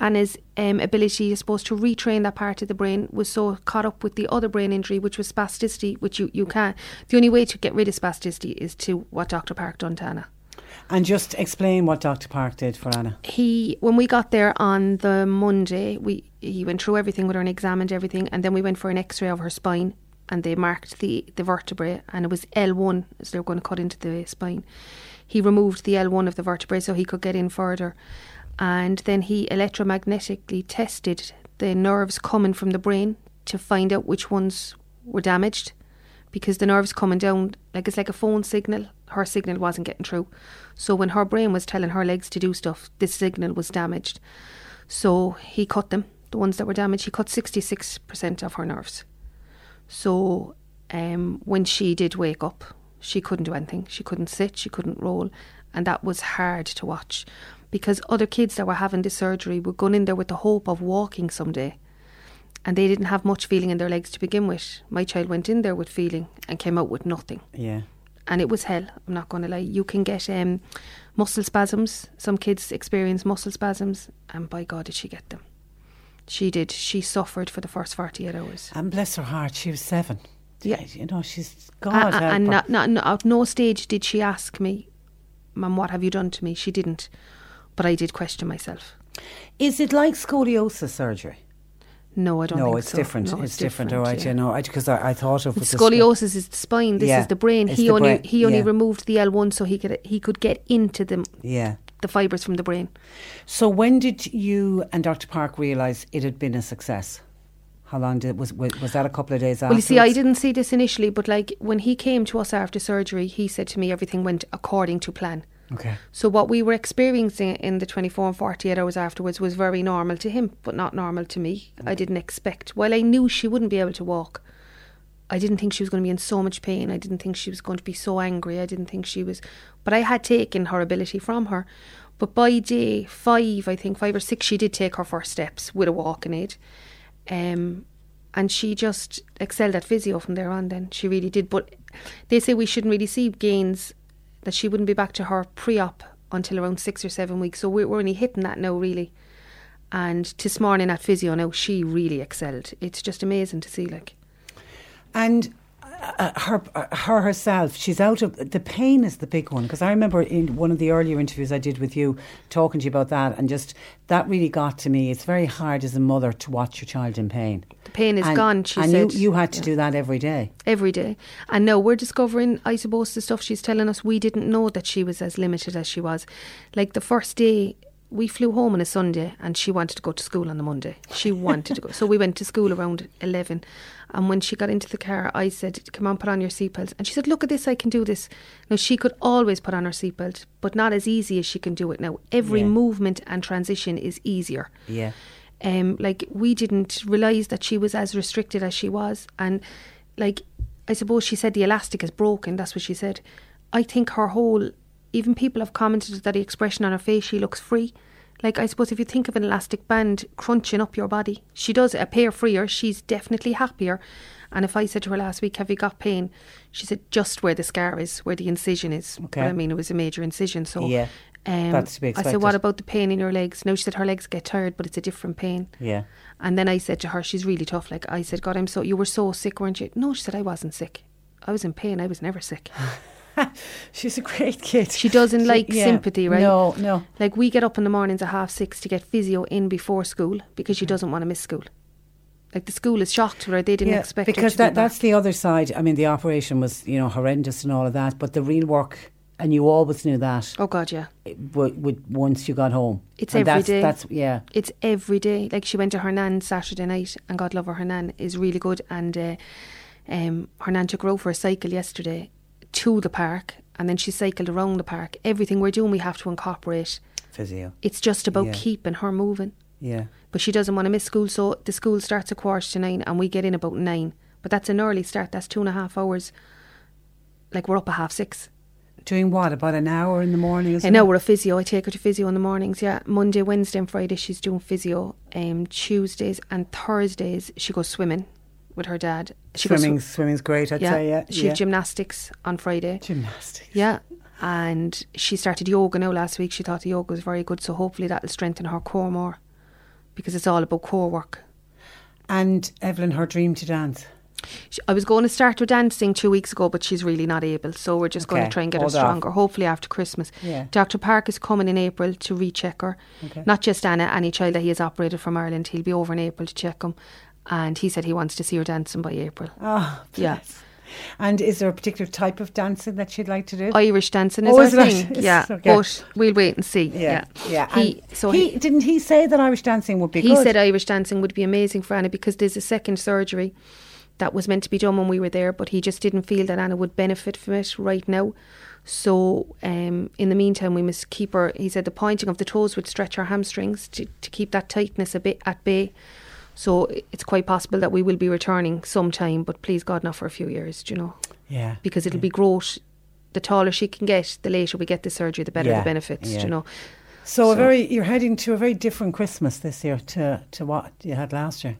Anna's um, ability, I suppose, to retrain that part of the brain was so caught up with the other brain injury, which was spasticity, which you, you can't. The only way to get rid of spasticity is to what Dr. Park done to Anna. And just explain what Dr. Park did for Anna. He, when we got there on the Monday, we he went through everything with her and examined everything, and then we went for an X-ray of her spine, and they marked the the vertebrae, and it was L1, as they were going to cut into the spine. He removed the L1 of the vertebrae so he could get in further, and then he electromagnetically tested the nerves coming from the brain to find out which ones were damaged, because the nerves coming down like it's like a phone signal. Her signal wasn't getting through, so when her brain was telling her legs to do stuff, this signal was damaged. So he cut them. The ones that were damaged, he cut sixty six percent of her nerves. So um, when she did wake up, she couldn't do anything. She couldn't sit, she couldn't roll, and that was hard to watch because other kids that were having this surgery were going in there with the hope of walking someday. And they didn't have much feeling in their legs to begin with. My child went in there with feeling and came out with nothing. Yeah. And it was hell, I'm not going to lie. You can get um, muscle spasms. Some kids experience muscle spasms, and by God, did she get them. She did. She suffered for the first 48 hours. And bless her heart, she was seven. Yeah. You know, she's God a- and her. not, not, at no stage did she ask me, Mum, what have you done to me? She didn't. But I did question myself. Is it like scoliosis surgery? No, I don't no, think it's so. different. No, it's, different. All right, yeah. you know, because I, I thought of It's with the scoliosis is the spine. This Yeah, is the brain. He the only brain, he only yeah. removed the L one so he could he could get into the Yeah. the fibres from the brain. So when did you and Dr. Park realise it had been a success? How long did was was was that a couple of days after? Well, you see, I didn't see this initially, but like when he came to us after surgery, he said to me everything went according to plan. Okay. So what we were experiencing in the 24 and 48 hours afterwards was very normal to him, but not normal to me. I didn't expect. While I knew she wouldn't be able to walk, I didn't think she was going to be in so much pain. I didn't think she was going to be so angry. I didn't think she was. But I had taken her ability from her. But by day five, I think five or six, she did take her first steps with a walking aid. Um, and she just excelled at physio from there on. Then she really did. But they say we shouldn't really see gains that she wouldn't be back to her pre-op until around six or seven weeks. So we're, we're only hitting that now, really. And this morning at physio now, she really excelled. It's just amazing to see. Like, And uh, her uh, her herself, she's out of the pain is the big one because I remember in one of the earlier interviews I did with you talking to you about that, and just that really got to me. It's very hard as a mother to watch your child in pain. The pain is and, gone, she and said. you you had to do that every day. every day. And now we're discovering, I suppose, the stuff she's telling us. We didn't know that she was as limited as she was. Like the first day, we flew home on a Sunday and she wanted to go to school on the Monday. She wanted to go. So we went to school around 11. And when she got into the car, I said, Come on, put on your seatbelt. And she said, Look at this, I can do this. Now, she could always put on her seatbelt, but not as easy as she can do it now. Every Yeah. movement and transition is easier Yeah. um, like we didn't realize that she was as restricted as she was, and like I suppose she said the elastic is broken. That's what she said. I think her whole, even people have commented that the expression on her face, she looks free. Like I suppose if you think of an elastic band crunching up your body, she does appear freer. She's definitely happier. And if I said to her last week, "Have you got pain?" She said, "Just where the scar is, where the incision is." Okay. But I mean, it was a major incision, so Yeah. Um, That's to be expected. I said, "What about the pain in your legs?" No, she said her legs get tired, but it's a different pain. Yeah. And then I said to her, she's really tough. Like I said, God, I'm so, you were so sick, weren't you? No, she said, I wasn't sick. I was in pain. I was never sick. She's a great kid. She doesn't like yeah. sympathy, right? No, no. Like we get up in the mornings at half six to get physio in before school because she doesn't want to miss school. Like the school is shocked where they didn't Yeah, expect her because to that that's the other side. I mean, the operation was you know horrendous and all of that, but the real work, and you always knew that. Oh God, yeah. Would, would once you got home, It's and every that's, day. That's yeah. It's every day. Like she went to her nan Saturday night, and God love her, her nan is really good. And uh, um, her nan took her out for a cycle yesterday to the park, and then she cycled around the park. Everything we're doing, we have to incorporate. Physio. It's just about Yeah. keeping her moving. Yeah. But she doesn't want to miss school, so the school starts at quarter to nine, and we get in about nine. But that's an early start. That's two and a half hours. Like we're up at half six. Doing what? About an hour in the morning? Is I know we're a physio. I take her to physio in the mornings. Yeah, Monday, Wednesday, and Friday she's doing physio. Um, Tuesdays and Thursdays she goes swimming with her dad. She goes Swimming, sw- swimming's great. I'd yeah, say. Yeah. she yeah. has gymnastics on Friday. Gymnastics. Yeah, and she started yoga now last week. She thought the yoga was very good, so hopefully that'll strengthen her core more, because it's all about core work. And Evelyn, her dream to dance. I was going to start her dancing two weeks ago, but she's really not able. So we're just going to try and get her off. stronger, hopefully after Christmas. Yeah. Dr. Park is coming in April to recheck her. Okay. Not just Anna, any child that he has operated from Ireland. He'll be over in April to check him. And he said he wants to see her dancing by April. Oh, Yeah. And is there a particular type of dancing that she'd like to do? Irish dancing is Oh, our is thing. Yeah. Okay. But we'll wait and see. yeah, yeah. He, so he, he, didn't he say that Irish dancing would be he good? said Irish dancing would be amazing for Anna because there's a second surgery that was meant to be done when we were there, but he just didn't feel that Anna would benefit from it right now. So, um, in the meantime, we must keep her. He said the pointing of the toes would stretch her hamstrings to, to keep that tightness a bit at bay. So, it's quite possible that we will be returning sometime, but please God, not for a few years, do you know, yeah. because it'll be growth. The taller she can get, the later we get the surgery, the better Yeah, the benefits, do yeah. you know. So, a very you're heading to a very different Christmas this year to to what you had last year.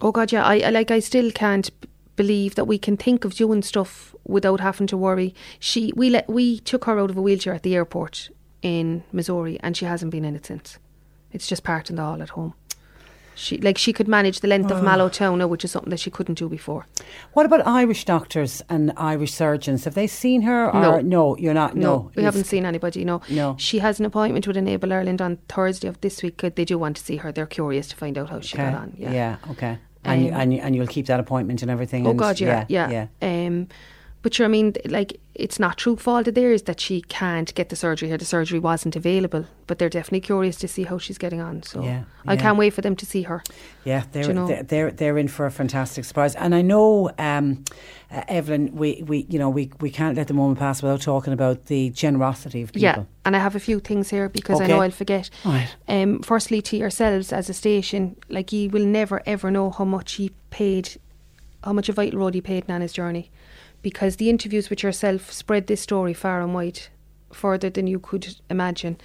Oh God, yeah. I, I like. I still can't believe that we can think of doing stuff without having to worry. She, we let, we took her out of a wheelchair at the airport in Missouri, and she hasn't been in it since. It's just part in the hall at home. She like she could manage the length of Malotona, which is something that she couldn't do before. What about Irish doctors and Irish surgeons? Have they seen her? Or No. no, you're not. No, we It's- haven't seen anybody. No, No. She has an appointment with Enable Ireland on Thursday of this week. They do want to see her. They're curious to find out how she Okay. got on. Yeah. yeah, okay. And you, Um, and you, and you'll keep that appointment and everything. Oh and God, yeah, yeah, yeah. Um, but sure, I mean, like, it's not true fault of theirs that she can't get the surgery here. The surgery wasn't available, but they're definitely curious to see how she's getting on. So Yeah, I yeah. can't wait for them to see her. Yeah, they're, you know? they're they're they're in for a fantastic surprise, and I know um, uh, Evelyn. We, we you know we, we can't let the moment pass without talking about the generosity of people. Yeah, and I have a few things here because I know I'll forget. Right. Um, firstly, to yourselves as a station, like you will never ever know how much he paid, how much a vital road he paid in his journey, because the interviews with yourself spread this story far and wide, further than you could imagine.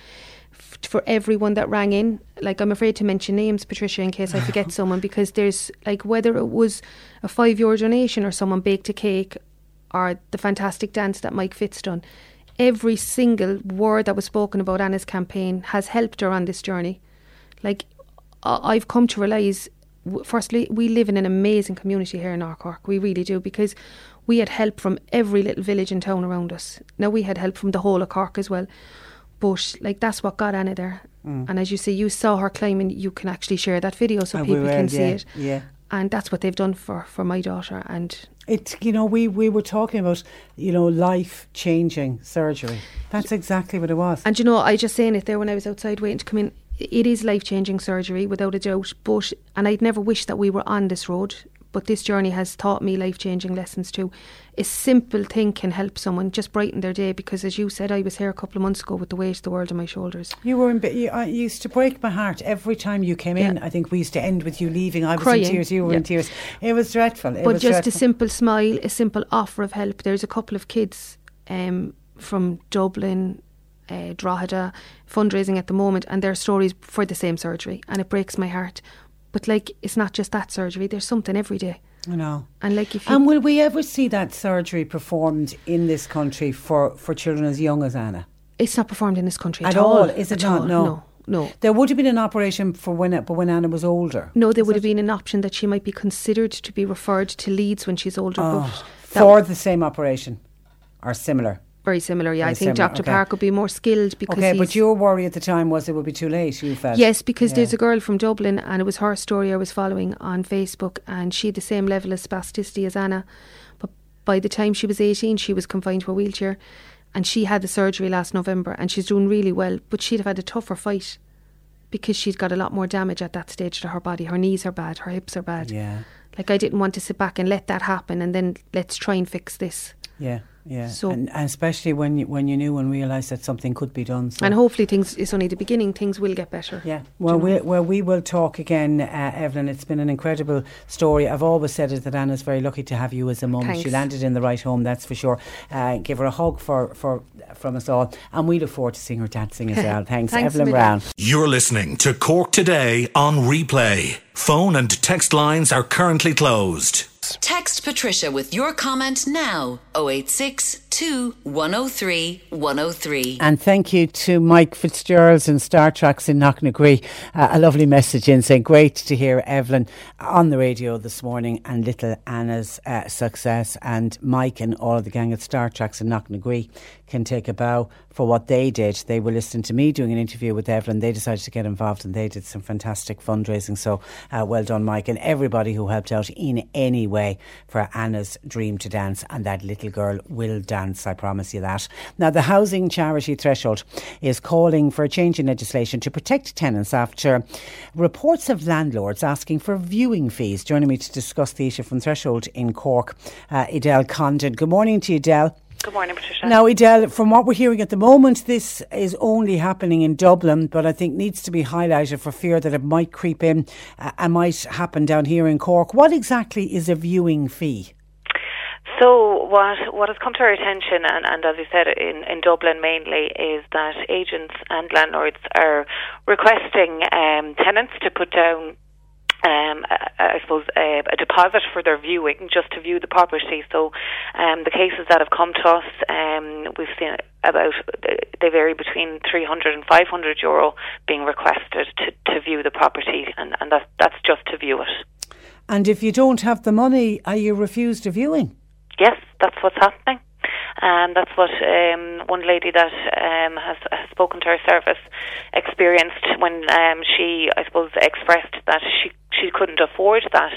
F- For everyone that rang in, like I'm afraid to mention names, Patricia, in case I forget someone, because there's like whether it was a five euro donation or someone baked a cake, or the fantastic dance that Mike Fitz done every single word that was spoken about Anna's campaign has helped her on this journey. Like, I've come to realise firstly, we live in an amazing community here in North Cork. We really do because we had help from every little village and town around us. Now we had help from the whole of Cork as well. But like that's what got Anna there. And as you say, you saw her climbing. You can actually share that video so Mm. I people will, can see yeah, it. yeah. And that's what they've done for for my daughter. And It, you know, we, we were talking about, you know, life changing surgery. That's exactly what it was. And you know, I just saying it there when I was outside waiting to come in. It is life changing surgery without a doubt. But and I'd never wish that we were on this road. But this journey has taught me life changing lessons too. A simple thing can help someone just brighten their day because, as you said, I was here a couple of months ago with the weight of the world on my shoulders. You were in, you, I used to break my heart every time you came in. I think we used to end with you leaving. I was Crying, in tears, you were yeah. in tears. It was dreadful. It but was just a simple smile, a simple offer of help. There's a couple of kids um, from Dublin, uh, Drogheda, fundraising at the moment, and their stories for the same surgery, and it breaks my heart. But like, it's not just that surgery. There's something every day, I know. and like if you And will we ever see that surgery performed in this country for, for children as young as Anna? It's not performed in this country At at, all, all. is it at not? all. No. no, no. There would have been an operation for when, but when Anna was older. No, there would have been an option that she might be considered to be referred to Leeds when she's older. Oh, for the same operation or similar. Very similar. Yeah, Very I think similar, Dr. okay. Park would be more skilled because Okay, but your worry at the time was it would be too late. You felt Yes, because Yeah. there's a girl from Dublin, and it was her story I was following on Facebook, and she had the same level of spasticity as Anna. But by the time she was 18, she was confined to a wheelchair, and she had the surgery last November, and she's doing really well. But she'd have had a tougher fight because she'd got a lot more damage at that stage to her body. Her knees are bad, her hips are bad. Yeah, Like I didn't want to sit back and let that happen, and then let's try and fix this. yeah, yeah. So- and, and especially when you when you knew and realised that something could be done. So. And hopefully, things it's only the beginning. Things will get better. Yeah, well, we, well, we will talk again, uh, Evelyn. It's been an incredible story. I've always said it that Anna's very lucky to have you as a mum. She landed in the right home, that's for sure. Uh, give her a hug for, for from us all, and we look forward to seeing her dancing as well. Thanks, Thanks, Evelyn Brown. You're listening to Cork Today on replay. Phone and text lines are currently closed. Text Patricia with your comment now 086 2 103 103. And thank you to Mike Fitzgerald's and Star Treks in Knocknagree. Uh, a lovely message in saying, Great to hear Evelyn on the radio this morning and little Anna's uh, success. And Mike and all of the gang at Star Treks in Knocknagree can take a bow for what they did. They were listening to me doing an interview with Evelyn. They decided to get involved and they did some fantastic fundraising. So uh, well done, Mike, and everybody who helped out in any way for Anna's dream to dance. And that little girl will dance, I promise you that. Now, the Housing Charity Threshold is calling for a change in legislation to protect tenants after reports of landlords asking for viewing fees. Joining me to discuss the issue from Threshold in Cork, uh, Edel Condon. Good morning to you, Edel. Good morning, Patricia. Now, Edel, from what we're hearing at the moment, this is only happening in Dublin, but I think needs to be highlighted for fear that it might creep in uh, and might happen down here in Cork. What exactly is a viewing fee? So what what has come to our attention, and, and as you said in, in Dublin mainly, is that agents and landlords are requesting um, tenants to put down. Um, I suppose a, a deposit for their viewing, just to view the property. So, um, the cases that have come to us, um, we've seen about they vary between 300 and 500 euro being requested to, to view the property, and, and that, that's just to view it. And if you don't have the money, are you refused a viewing? Yes, that's what's happening. And that's what um, one lady that um, has, has spoken to our service experienced when um, she, I suppose, expressed that she she couldn't afford that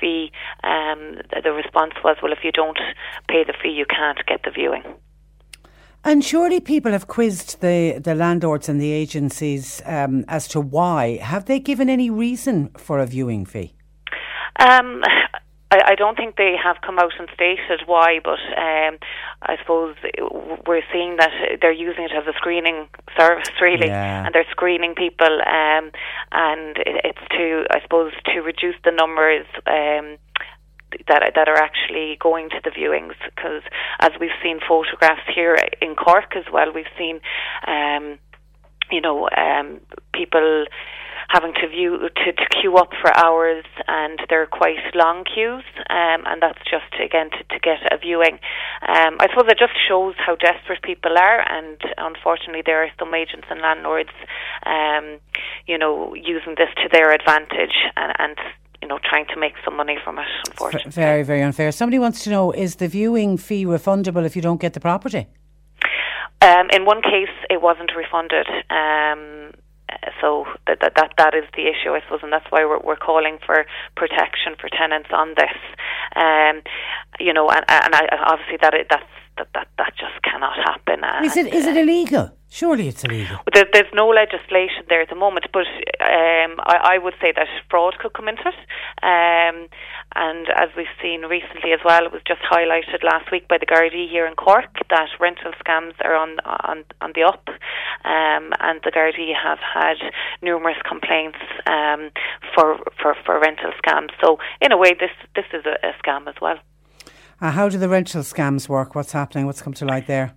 fee. Um, the- the response was, "Well, if you don't pay the fee, you can't get the viewing." And surely people have quizzed the, the landlords and the agencies um, as to why. Have they given any reason for a viewing fee? Um, I, I don't think they have come out and stated why, but um, I suppose we're seeing that they're using it as a screening service, really, Yeah. and they're screening people, um, and it's to, I suppose, to reduce the numbers. Um, that that are actually going to the viewings because as we've seen photographs here in Cork as well we've seen um you know um people having to view to, to queue up for hours and they're quite long queues um, and that's just again to, to get a viewing um, I suppose it just shows how desperate people are and unfortunately there are some agents and landlords um, you know using this to their advantage and, and you know, trying to make some money from it. Unfortunately, Very, very unfair. Somebody wants to know is the viewing fee refundable if you don't get the property? Um, in one case, it wasn't refunded. Um, so that, that that that is the issue, I suppose, and that's why we're, we're calling for protection for tenants on this. Um, you know, and, and I, obviously that that's that, that that just cannot happen. Uh, Is it is it illegal? Surely it's illegal. there, there's no legislation there at the moment, but um, I, I would say that fraud could come into it. Um, and as we've seen recently as well, it was just highlighted last week by the Gardaí here in Cork that rental scams are on on, on the up, um, and the Gardaí have had numerous complaints um, for, for for rental scams. So in a way, this this is a, a scam as well. Uh, how do the rental scams work? What's happening? What's come to light there?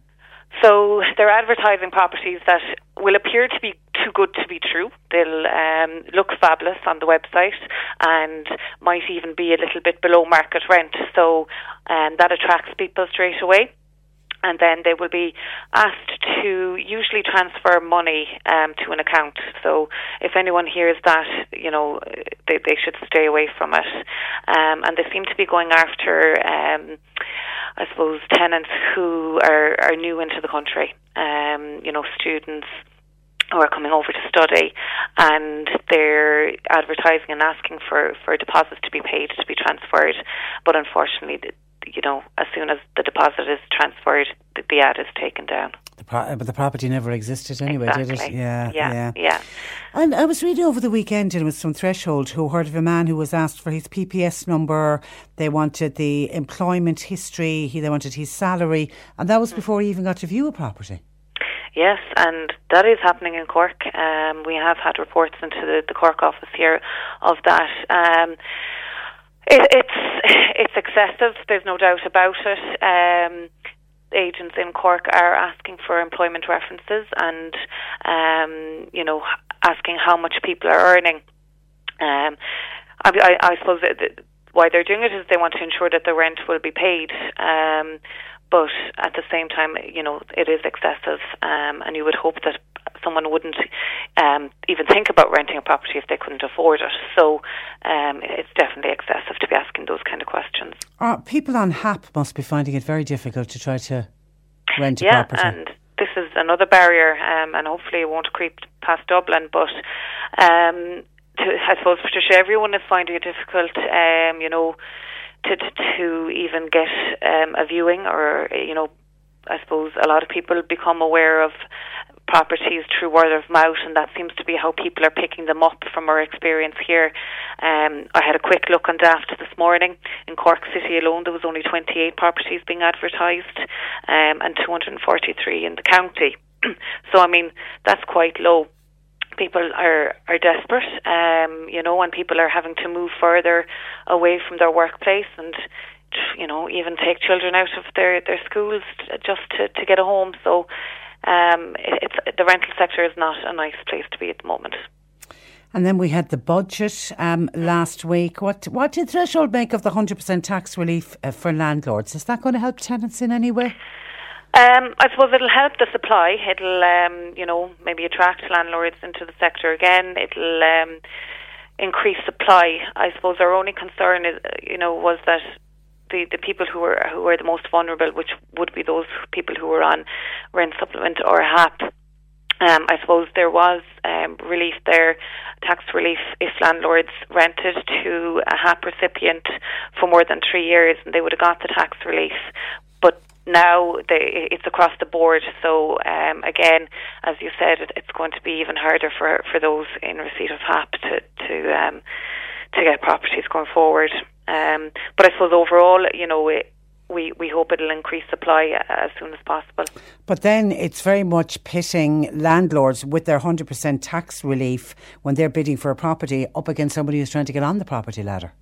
So they're advertising properties that will appear to be too good to be true. They'll um, look fabulous on the website and might even be a little bit below market rent. So um, that attracts people straight away. And then they will be asked to usually transfer money um, to an account. So if anyone hears that, you know, they, they should stay away from it. Um, and they seem to be going after. Um, I suppose tenants who are, are new into the country, um, you know, students who are coming over to study and they're advertising and asking for, for deposits to be paid to be transferred. But unfortunately, you know, as soon as the deposit is transferred, the, the ad is taken down. The pro- but the property never existed anyway, did it? Exactly. Yeah, Yeah, yeah. And I was reading over the weekend and it was some threshold who heard of a man who was asked for his PPS number. They wanted the employment history. He, they wanted his salary, and that was before he even got to view a property. Yes, and that is happening in Cork. Um, we have had reports into the, the Cork office here of that. Um, it, it's it's excessive. There's no doubt about it. Um, agents in Cork are asking for employment references and um, you know asking how much people are earning. Um, I, I, I suppose that that why they're doing it is they want to ensure that the rent will be paid. Um, but at the same time, you know, it is excessive, um, and you would hope that someone wouldn't um, even think about renting a property if they couldn't afford it. So um, it's definitely excessive to be asking those kind of questions. Uh, people on HAP must be finding it very difficult to try to rent a yeah, property. and this is another barrier, um, and hopefully it won't creep past Dublin. But um, to, I suppose, Patricia, everyone is finding it difficult. Um, you know, to to, to even get um, a viewing, or you know, I suppose a lot of people become aware of properties through word of mouth, and that seems to be how people are picking them up from our experience here. Um, I had a quick look on Daft this morning. In Cork City alone, there was only 28 properties being advertised, um, and 243 in the county. so, I mean, that's quite low. People are are desperate, um, you know, and people are having to move further away from their workplace and you know, even take children out of their their schools just to to get a home. So, um, it, it's the rental sector is not a nice place to be at the moment. And then we had the budget um, last week. What what did Threshold make of the 100% tax relief uh, for landlords? Is that going to help tenants in any way? Um, I suppose it'll help the supply. It'll, um, you know, maybe attract landlords into the sector again. It'll um, increase supply. I suppose our only concern is, you know, was that the, the people who were who were the most vulnerable, which would be those people who were on rent supplement or HAP. Um, I suppose there was um, relief there, tax relief, if landlords rented to a HAP recipient for more than three years, and they would have got the tax relief. But now they, it's across the board. So um, again, as you said, it, it's going to be even harder for for those in receipt of HAP to to um, to get properties going forward. Um, but I suppose overall, you know, it, we we hope it'll increase supply as soon as possible. But then it's very much pitting landlords with their 100% tax relief when they're bidding for a property up against somebody who's trying to get on the property ladder.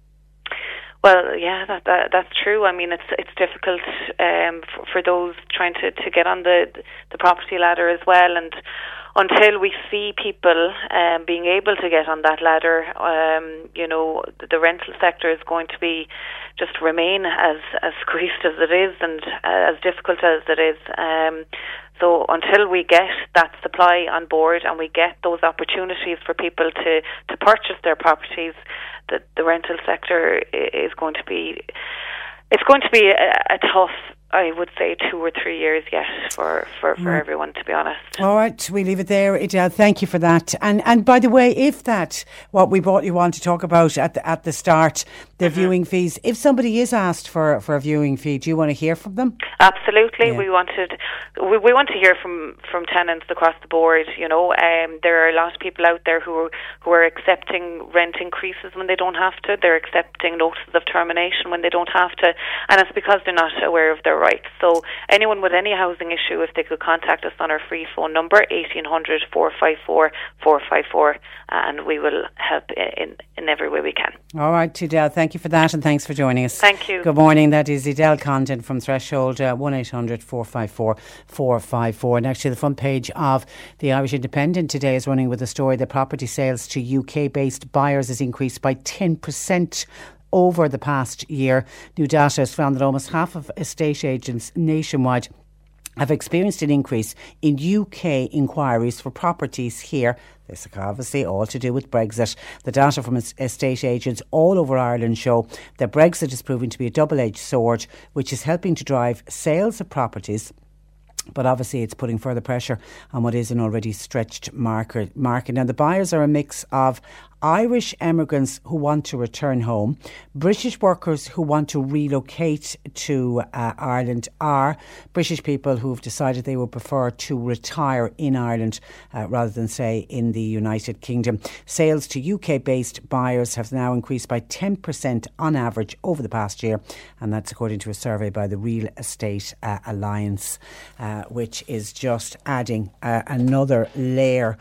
Well, yeah, that, that that's true. I mean, it's it's difficult um, for, for those trying to, to get on the the property ladder as well, and until we see people um, being able to get on that ladder, um, you know, the, the rental sector is going to be just remain as as squeezed as it is and uh, as difficult as it is. Um, so until we get that supply on board and we get those opportunities for people to, to purchase their properties, the, the rental sector is going to be it's going to be a, a tough, I would say, two or three years yet for, for, for Mm. everyone, to be honest. All right, we leave it there. Edel, thank you for that. And and by the way, if that what we brought you on to talk about at the, at the start, the viewing fees. If somebody is asked for for a viewing fee, do you want to hear from them? Absolutely, Yeah. we wanted we, we want to hear from from tenants across the board. You know, um, there are a lot of people out there who are, who are accepting rent increases when they don't have to. They're accepting notices of termination when they don't have to, and it's because they're not aware of their rights. So, anyone with any housing issue, if they could contact us on our free phone number eighteen hundred four five four four five four, and we will help in in every way we can. All right, Edel, thank you for that and thanks for joining us. Thank you. Good morning. That is Edel Condon from Threshold, uh, 1 800 454 454. And actually, the front page of the Irish Independent today is running with a story that property sales to UK based buyers has increased by 10%. Over the past year, new data has found that almost half of estate agents nationwide have experienced an increase in UK inquiries for properties here. This is obviously all to do with Brexit. The data from estate agents all over Ireland show that Brexit is proving to be a double edged sword, which is helping to drive sales of properties but obviously it's putting further pressure on what is an already stretched market. market. Now, the buyers are a mix of Irish emigrants who want to return home, British workers who want to relocate to uh, Ireland, are British people who have decided they would prefer to retire in Ireland uh, rather than say in the United Kingdom. Sales to UK based buyers have now increased by 10% on average over the past year, and that's according to a survey by the Real Estate uh, Alliance, uh, which is just adding uh, another layer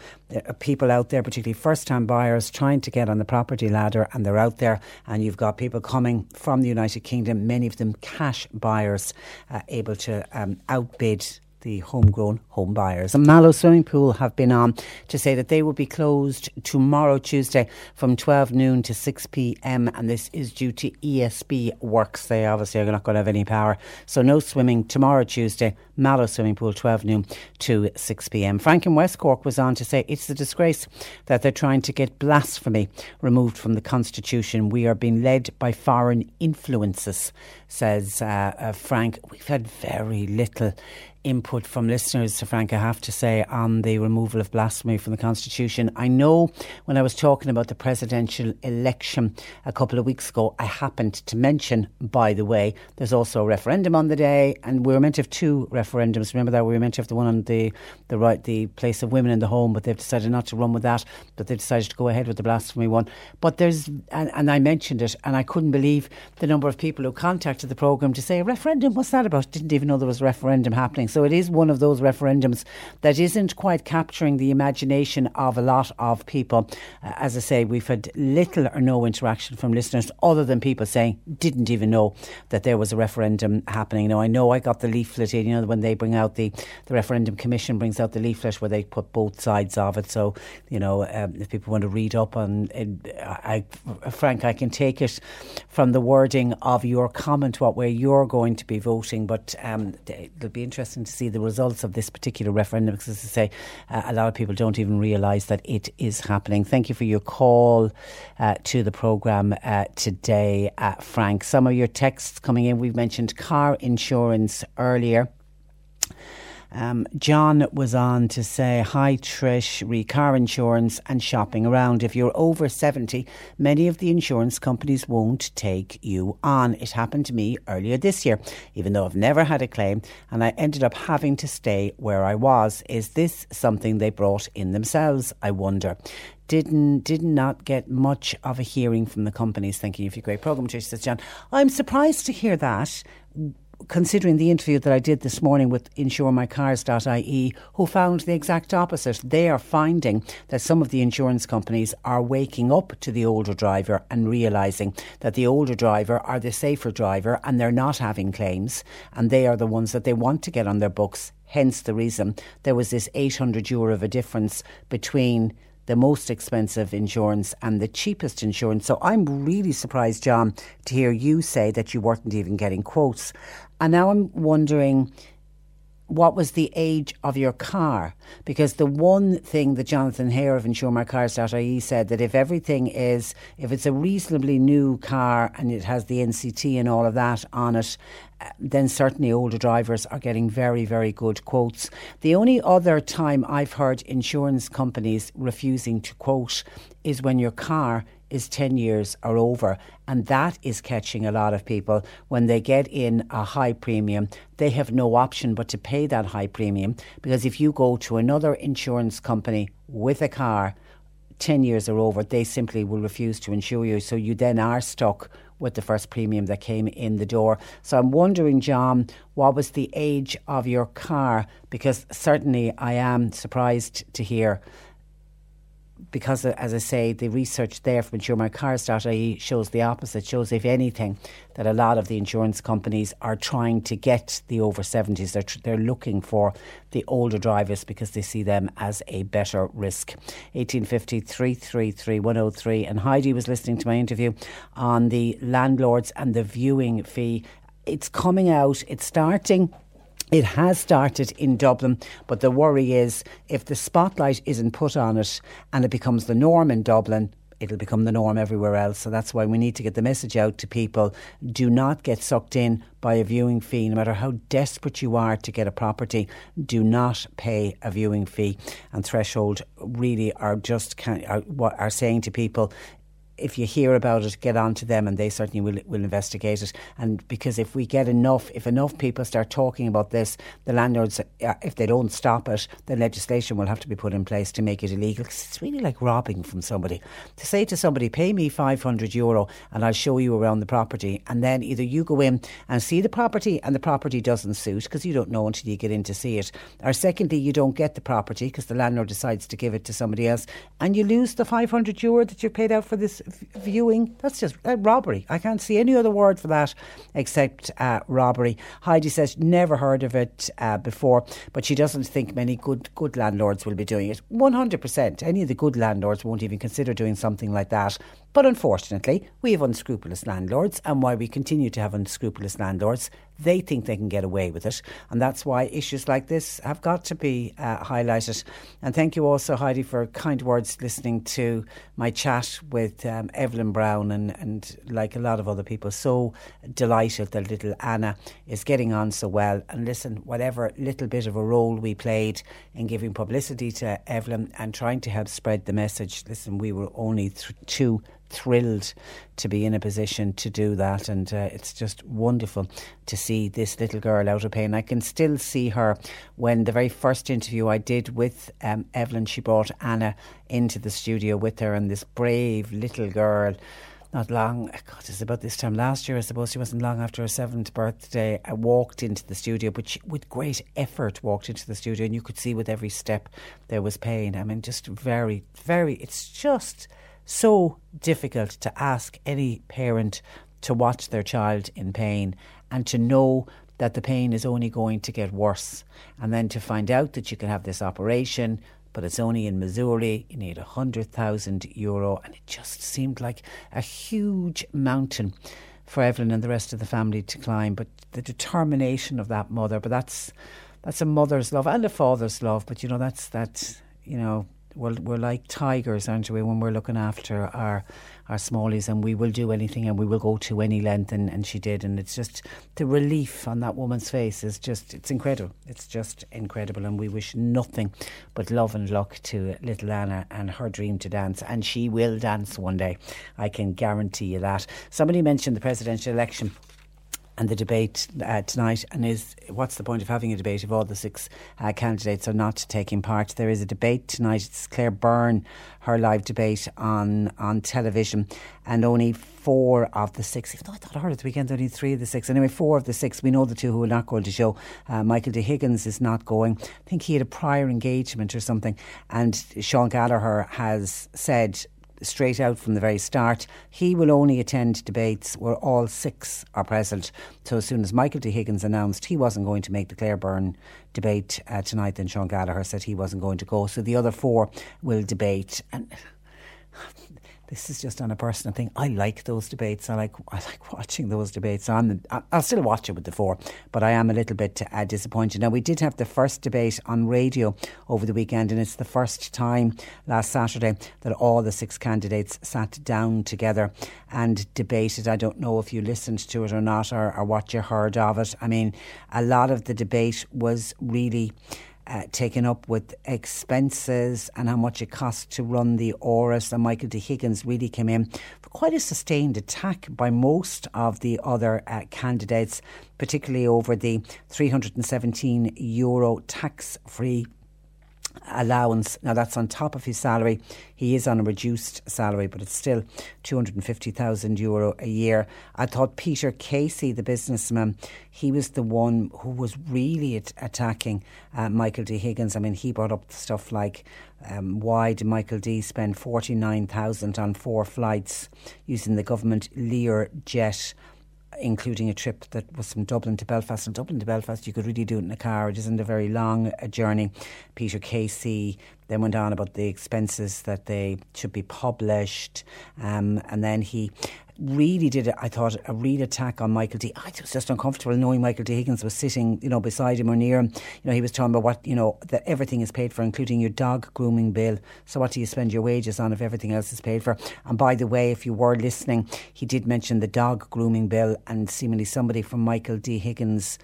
people out there, particularly first time buyers, trying to get on the property ladder, and they're out there, and you've got people coming from the United Kingdom, many of them cash buyers, uh, able to um, outbid the homegrown home buyers. And Mallow Swimming Pool have been on to say that they will be closed tomorrow, Tuesday, from 12 noon to 6 pm. And this is due to ESB works. They obviously are not going to have any power. So no swimming tomorrow, Tuesday. Mallow Swimming Pool, 12 noon to 6 pm. Frank in West Cork was on to say it's a disgrace that they're trying to get blasphemy removed from the Constitution. We are being led by foreign influences, says uh, uh, Frank. We've had very little input from listeners, Frank, I have to say, on the removal of blasphemy from the Constitution. I know when I was talking about the presidential election a couple of weeks ago, I happened to mention, by the way, there's also a referendum on the day, and we were meant to have two referendums. Remember that we were meant to have the one on the the right, the place of women in the home, but they've decided not to run with that. But they decided to go ahead with the blasphemy one. But there's, and, and I mentioned it, and I couldn't believe the number of people who contacted the program to say, referendum, what's that about? Didn't even know there was a referendum happening. So it is one of those referendums that isn't quite capturing the imagination of a lot of people. Uh, as I say, we've had little or no interaction from listeners other than people saying didn't even know that there was a referendum happening. Now I know I got the leaflet in, you know, when they bring out the, the referendum commission brings out the leaflet where they put both sides of it. So, you know, um, if people want to read up on it, I, Frank, I can take it from the wording of your comment what way you're going to be voting, but um, it'll be interesting to see the results of this particular referendum because, as I say, uh, a lot of people don't even realise that it is happening. Thank you for your call uh, to the programme uh, today, uh, Frank. Some of your texts coming in, we've mentioned car insurance earlier. Um, John was on to say, Hi Trish, re car insurance and shopping around. If you're over 70, many of the insurance companies won't take you on. It happened to me earlier this year, even though I've never had a claim and I ended up having to stay where I was. Is this something they brought in themselves? I wonder didn't did not get much of a hearing from the companies. Thank you for your great program, Trish says John. I'm surprised to hear that considering the interview that I did this morning with insuremycars.ie, who found the exact opposite. They are finding that some of the insurance companies are waking up to the older driver and realising that the older driver are the safer driver and they're not having claims and they are the ones that they want to get on their books. Hence the reason there was this 800 euro of a difference between the most expensive insurance and the cheapest insurance. So I'm really surprised, John, to hear you say that you weren't even getting quotes. And now I'm wondering what was the age of your car? Because the one thing that Jonathan Hare of InsureMyCars.ie said that if everything is, if it's a reasonably new car and it has the NCT and all of that on it, uh, then certainly older drivers are getting very, very good quotes. The only other time I've heard insurance companies refusing to quote is when your car is 10 years or over. And that is catching a lot of people. When they get in a high premium, they have no option but to pay that high premium. Because if you go to another insurance company with a car, 10 years or over, they simply will refuse to insure you. So you then are stuck with the first premium that came in the door. So I'm wondering, John, what was the age of your car? Because certainly I am surprised to hear because, uh, as I say, the research there from insuremycars.ie shows the opposite, shows, if anything, that a lot of the insurance companies are trying to get the over 70s. They're, tr- they're looking for the older drivers because they see them as a better risk. 1850 333 103. And Heidi was listening to my interview on the landlords and the viewing fee. It's coming out, it's starting. It has started in Dublin, but the worry is if the spotlight isn't put on it and it becomes the norm in Dublin, it'll become the norm everywhere else. So that's why we need to get the message out to people. Do not get sucked in by a viewing fee, no matter how desperate you are to get a property. Do not pay a viewing fee. And Threshold really are just can, are, what are saying to people if you hear about it, get on to them and they certainly will, will investigate it. And because if we get enough, if enough people start talking about this, the landlords, uh, if they don't stop it, then legislation will have to be put in place to make it illegal. 'Cause it's really like robbing from somebody. To say to somebody, pay me 500 euro and I'll show you around the property. And then either you go in and see the property and the property doesn't suit because you don't know until you get in to see it. Or secondly, you don't get the property because the landlord decides to give it to somebody else and you lose the 500 euro that you paid out for this viewing. That's just uh, robbery. I can't see any other word for that except uh, robbery. Heidi says never heard of it uh, before, but she doesn't think many good good landlords will be doing it. One hundred percent. Any of the good landlords won't even consider doing something like that. But unfortunately, we have unscrupulous landlords, and while we continue to have unscrupulous landlords, they think they can get away with it, and that's why issues like this have got to be uh, highlighted. And thank you also, Heidi, for kind words listening to my chat with um, Evelyn Brown and, and like a lot of other people. So delighted that little Anna is getting on so well. And listen, whatever little bit of a role we played in giving publicity to Evelyn and trying to help spread the message, listen, we were only th- two thrilled to be in a position to do that and uh, it's just wonderful to see this little girl out of pain I can still see her when the very first interview I did with um, Evelyn she brought Anna into the studio with her and this brave little girl not long, God, it's about this time last year, I suppose she wasn't long after her seventh birthday. I walked into the studio, but she, with great effort, walked into the studio, and you could see with every step there was pain. I mean, just very, very, it's just so difficult to ask any parent to watch their child in pain and to know that the pain is only going to get worse. And then to find out that you can have this operation, but it's only in Missouri, you need a hundred thousand euro, and it just seemed like a huge mountain for Evelyn and the rest of the family to climb. But the determination of that mother, but that's that's a mother's love and a father's love. But you know, that's that you know, we're, we're like tigers, aren't we, when we're looking after our our smallies and we will do anything and we will go to any length and, and she did and it's just the relief on that woman's face is just it's incredible. It's just incredible and we wish nothing but love and luck to little Anna and her dream to dance and she will dance one day. I can guarantee you that. Somebody mentioned the presidential election and the debate uh, tonight. And is what's the point of having a debate if all the six uh, candidates are not taking part? There is a debate tonight. It's Claire Byrne, her live debate on on television, and only four of the six. Even though I thought I heard at the weekend only three of the six. Anyway, four of the six. We know the two who are not going to show. Uh, Michael D. Higgins is not going. I think he had a prior engagement or something, and Sean Gallagher has said straight out from the very start. He will only attend debates where all six are present. So as soon as Michael D. Higgins announced he wasn't going to make the Claire Byrne debate uh, tonight, then Sean Gallagher said he wasn't going to go. So the other four will debate. And this is just on a personal thing. I like those debates. I like I like watching those debates. I'm I'll still watch it with the four, but I am a little bit uh, disappointed. Now we did have the first debate on radio over the weekend, and it's the first time last Saturday that all the six candidates sat down together and debated. I don't know if you listened to it or not, or, or what you heard of it. I mean, a lot of the debate was really uh, taken up with expenses and how much it cost to run the Áras. And Michael D. Higgins really came in for quite a sustained attack by most of the other uh, candidates, particularly over the 317 euro tax free allowance. Now that's on top of his salary. He is on a reduced salary, but it's still 250,000 euro a year. I thought Peter Casey, the businessman, he was the one who was really at- attacking uh, Michael D. Higgins. I mean, he brought up stuff like um, why did Michael D spend 49,000 on four flights using the government Lear jet? Including a trip that was from Dublin to Belfast. From Dublin to Belfast, you could really do it in a car. It isn't a very long uh, journey. Peter Casey then went on about the expenses that they should be published, um, and then he really did, I thought, a real attack on Michael D. I was just uncomfortable knowing Michael D. Higgins was sitting, you know, beside him or near him. You know, he was talking about what, you know, that everything is paid for, including your dog grooming bill. So what do you spend your wages on if everything else is paid for? And by the way, if you were listening, he did mention the dog grooming bill, and seemingly somebody from Michael D. Higgins.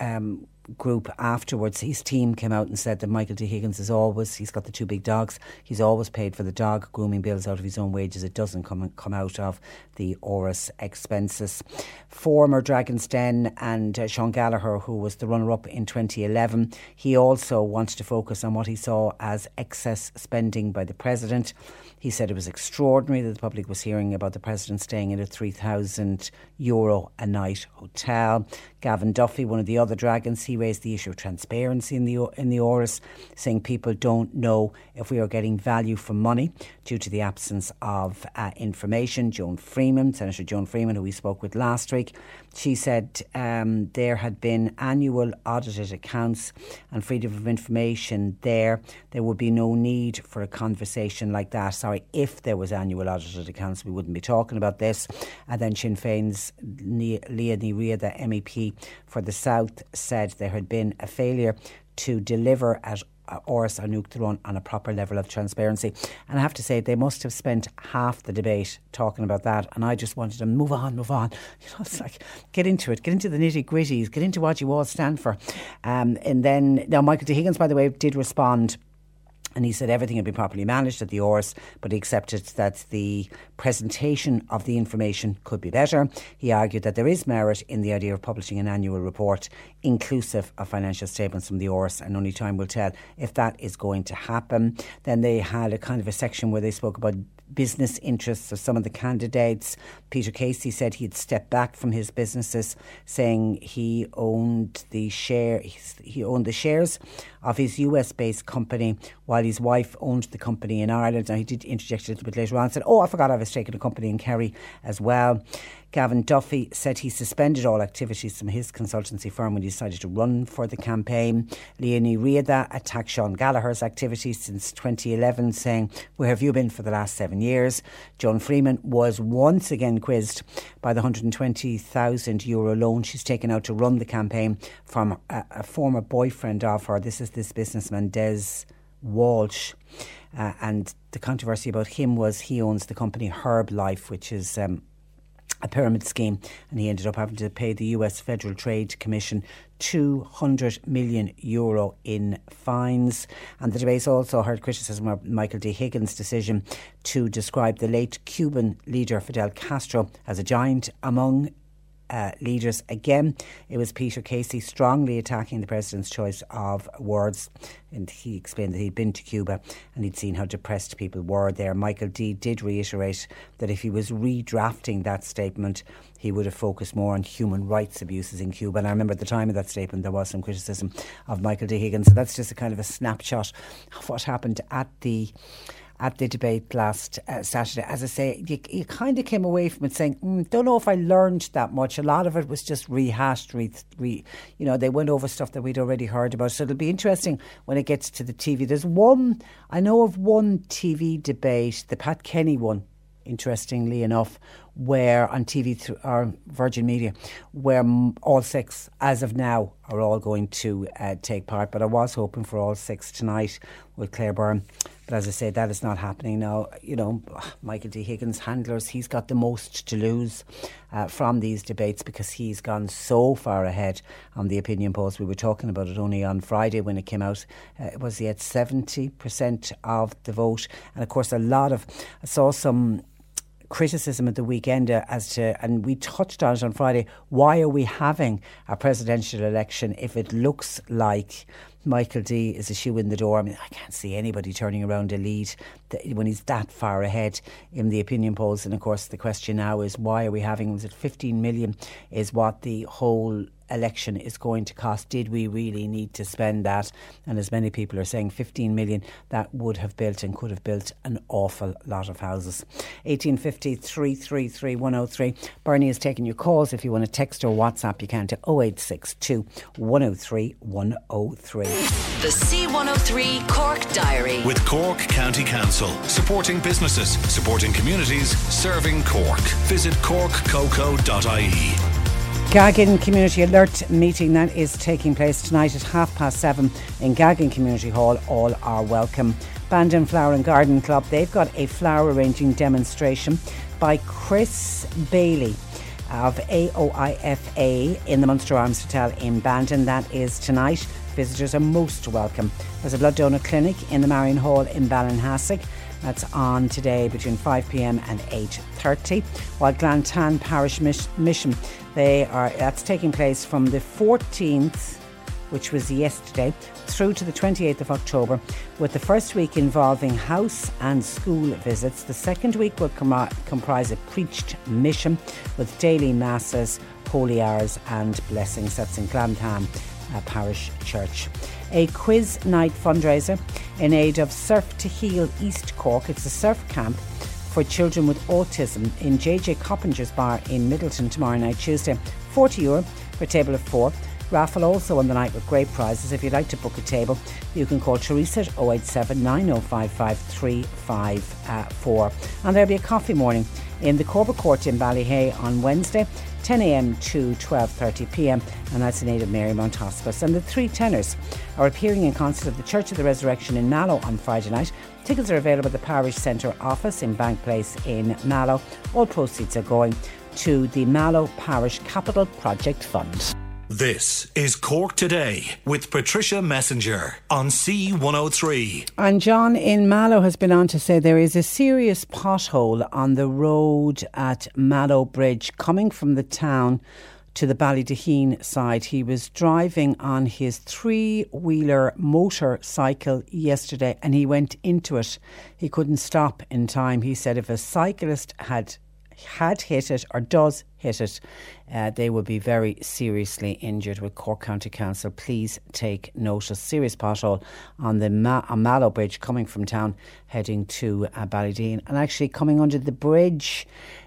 Um, group afterwards, his team came out and said that Michael D. Higgins is always, he's got the two big dogs, he's always paid for the dog grooming bills out of his own wages. It doesn't come, come out of the Áras expenses. Former Dragon's Den and uh, Sean Gallagher, who was the runner up in 2011, he also wanted to focus on what he saw as excess spending by the President. He said it was extraordinary that the public was hearing about the President staying in a 3,000 euro a night hotel. Gavin Duffy, one of the other dragons, he raised the issue of transparency in the in the Áras, saying people don't know if we are getting value for money due to the absence of uh, information. Joan Freeman, Senator Joan Freeman, who we spoke with last week, she said um, there had been annual audited accounts and freedom of information there. There would be no need for a conversation like that. Sorry, if there was annual audited accounts, we wouldn't be talking about this. And then Sinn Féin's Liadh Ní Riada, the MEP for the South, said there had been a failure to deliver at Áras an Uachtaráin on a proper level of transparency. And I have to say, they must have spent half the debate talking about that. And I just wanted to move on, move on. You know, it's like, get into it, get into the nitty gritties, get into what you all stand for. Um, and then, now, Michael D. Higgins, by the way, did respond and he said everything had been properly managed at the Áras, but he accepted that the presentation of the information could be better. He argued that there is merit in the idea of publishing an annual report inclusive of financial statements from the Áras, and only time will tell if that is going to happen. Then they had a kind of a section where they spoke about business interests of some of the candidates. Peter Casey said he'd stepped back from his businesses, saying he owned the share he owned the shares of his US based company while his wife owned the company in Ireland. Now he did interject a little bit later on and said, Oh, I forgot I was taking a company in Kerry as well. Gavin Duffy said he suspended all activities from his consultancy firm when he decided to run for the campaign. Liadh Ní Riada attacked Sean Gallagher's activities since 2011, saying, Where have you been for the last seven years? Joan Freeman was once again quizzed by the 120,000 euro loan she's taken out to run the campaign from a, a former boyfriend of her. This is this businessman, Des Walsh. Uh, and the controversy about him was he owns the company Herbalife, which is um, a pyramid scheme, and he ended up having to pay the US Federal Trade Commission 200 million euro in fines. And the debate also heard criticism of Michael D. Higgins' decision to describe the late Cuban leader Fidel Castro as a giant among uh, leaders. Again, it was Peter Casey strongly attacking the president's choice of words. And he explained that he'd been to Cuba and he'd seen how depressed people were there. Michael D did reiterate that if he was redrafting that statement, he would have focused more on human rights abuses in Cuba. And I remember at the time of that statement, there was some criticism of Michael D. Higgins. So that's just a kind of a snapshot of what happened at the at the debate last uh, Saturday. As I say, you, you kind of came away from it saying, mm, don't know if I learned that much. A lot of it was just rehashed. Re, re, you know, they went over stuff that we'd already heard about. So it'll be interesting when it gets to the TV. There's one, I know of one TV debate, the Pat Kenny one, interestingly enough, where on TV th- or Virgin Media, where all six, as of now, are all going to uh, take part. But I was hoping for all six tonight with Claire Byrne. But as I say, that is not happening now. You know, Michael D. Higgins, handlers, he's got the most to lose uh, from these debates because he's gone so far ahead on the opinion polls. We were talking about it only on Friday when it came out. Uh, it was he at 70% of the vote. And of course, a lot of, I saw some criticism at the weekend uh, as to, and we touched on it on Friday, why are we having a presidential election if it looks like Michael D is a shoe in the door? I mean, I can't see anybody turning around a lead when he's that far ahead in the opinion polls. And of course, the question now is why are we having, was it 15 million is what the whole election is going to cost. Did we really need to spend that? And as many people are saying, 15 million that would have built and could have built an awful lot of houses. 1850 333 103. Bernie is taking your calls. If you want to text or WhatsApp, you can to 0862 103 103. The C103 Cork Diary. With Cork County Council, supporting businesses, supporting communities, serving Cork. Visit corkcoco.ie. Gaggin Community Alert meeting that is taking place tonight at half past seven in Gaggin Community Hall. All are welcome. Bandon Flower and Garden Club, they've got a flower arranging demonstration by Chris Bailey of AOIFA in the Munster Arms Hotel in Bandon. That is tonight. Visitors are most welcome. There's a blood donor clinic in the Marion Hall in Ballinhassig. That's on today between 5pm and 8.30. While Glantan Parish Mission, they are that's taking place from the 14th which was yesterday, through to the 28th of October, with the first week involving house and school visits. The second week will com- comprise a preached mission with daily masses, holy hours, and blessings. That's in Glantan uh, Parish Church. A quiz night fundraiser in aid of Surf to Heal East Cork. It's a surf camp for children with autism in JJ Coppinger's Bar in Midleton tomorrow night, Tuesday. 40 euro for a table of four. Raffle also on the night with great prizes. If you'd like to book a table, you can call Teresa at 087 9055 354. Uh, and there'll be a coffee morning in the Corbett Court in Ballyhay on Wednesday. 10am to 12.30pm and that's in aid of Marymount Hospice. And the three tenors are appearing in concert at the Church of the Resurrection in Mallow on Friday night. Tickets are available at the Parish Centre office in Bank Place in Mallow. All proceeds are going to the Mallow Parish Capital Project Fund. This is Cork Today with Patricia Messenger on C103. And John in Mallow has been on to say there is a serious pothole on the road at Mallow Bridge coming from the town to the Ballydeheen side. He was driving on his three wheeler motorcycle yesterday and he went into it. He couldn't stop in time. He said if a cyclist had had hit it or does hit it, uh, they will be very seriously injured. With Cork County Council, please take notice. Serious pothole on the Ma- Mallow Bridge coming from town, heading to uh, and actually coming under the bridge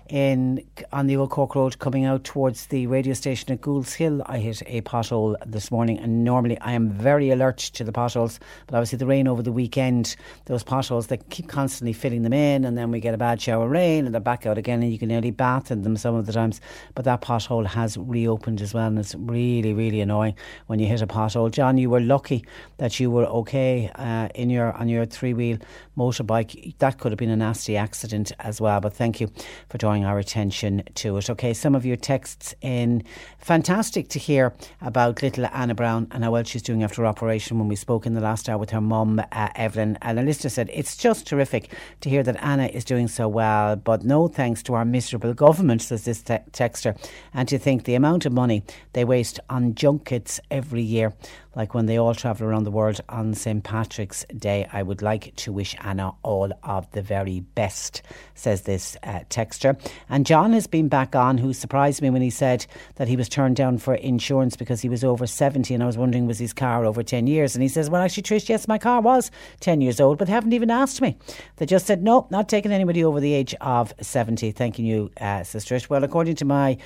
in on the old Cork Road coming out towards the radio station at Gould's Hill. I hit a pothole this morning, and normally I am very alert to the potholes, but obviously the rain over the weekend, those potholes they keep constantly filling them in, and then we get a bad shower of rain, and they're back out again, and you can nearly bath in them some of the times. But that pothole has reopened as well, and it's really, really annoying when you hit a pothole. John, you were lucky that you were okay uh, in your on your three wheel motorbike. That could have been a nasty accident as well. But thank you for drawing our attention to it. Okay, some of your texts in. Fantastic to hear about little Anna Brown and how well she's doing after her operation when we spoke in the last hour with her mum, uh, Evelyn. And a listener said, It's just terrific to hear that Anna is doing so well, but no thanks to our miserable government, says this te- texter. And to think the amount of money they waste on junkets every year like when they all travel around the world on St. Patrick's Day. I would like to wish Anna all of the very best, says this uh, texter. And John has been back on, who surprised me when he said that he was turned down for insurance because he was over 70. And I was wondering, was his car over 10 years? And he says, Well, actually, Trish, yes, my car was 10 years old, but they haven't even asked me. They just said, No, not taking anybody over the age of 70. Thanking you, uh, says Trish. Well, according to my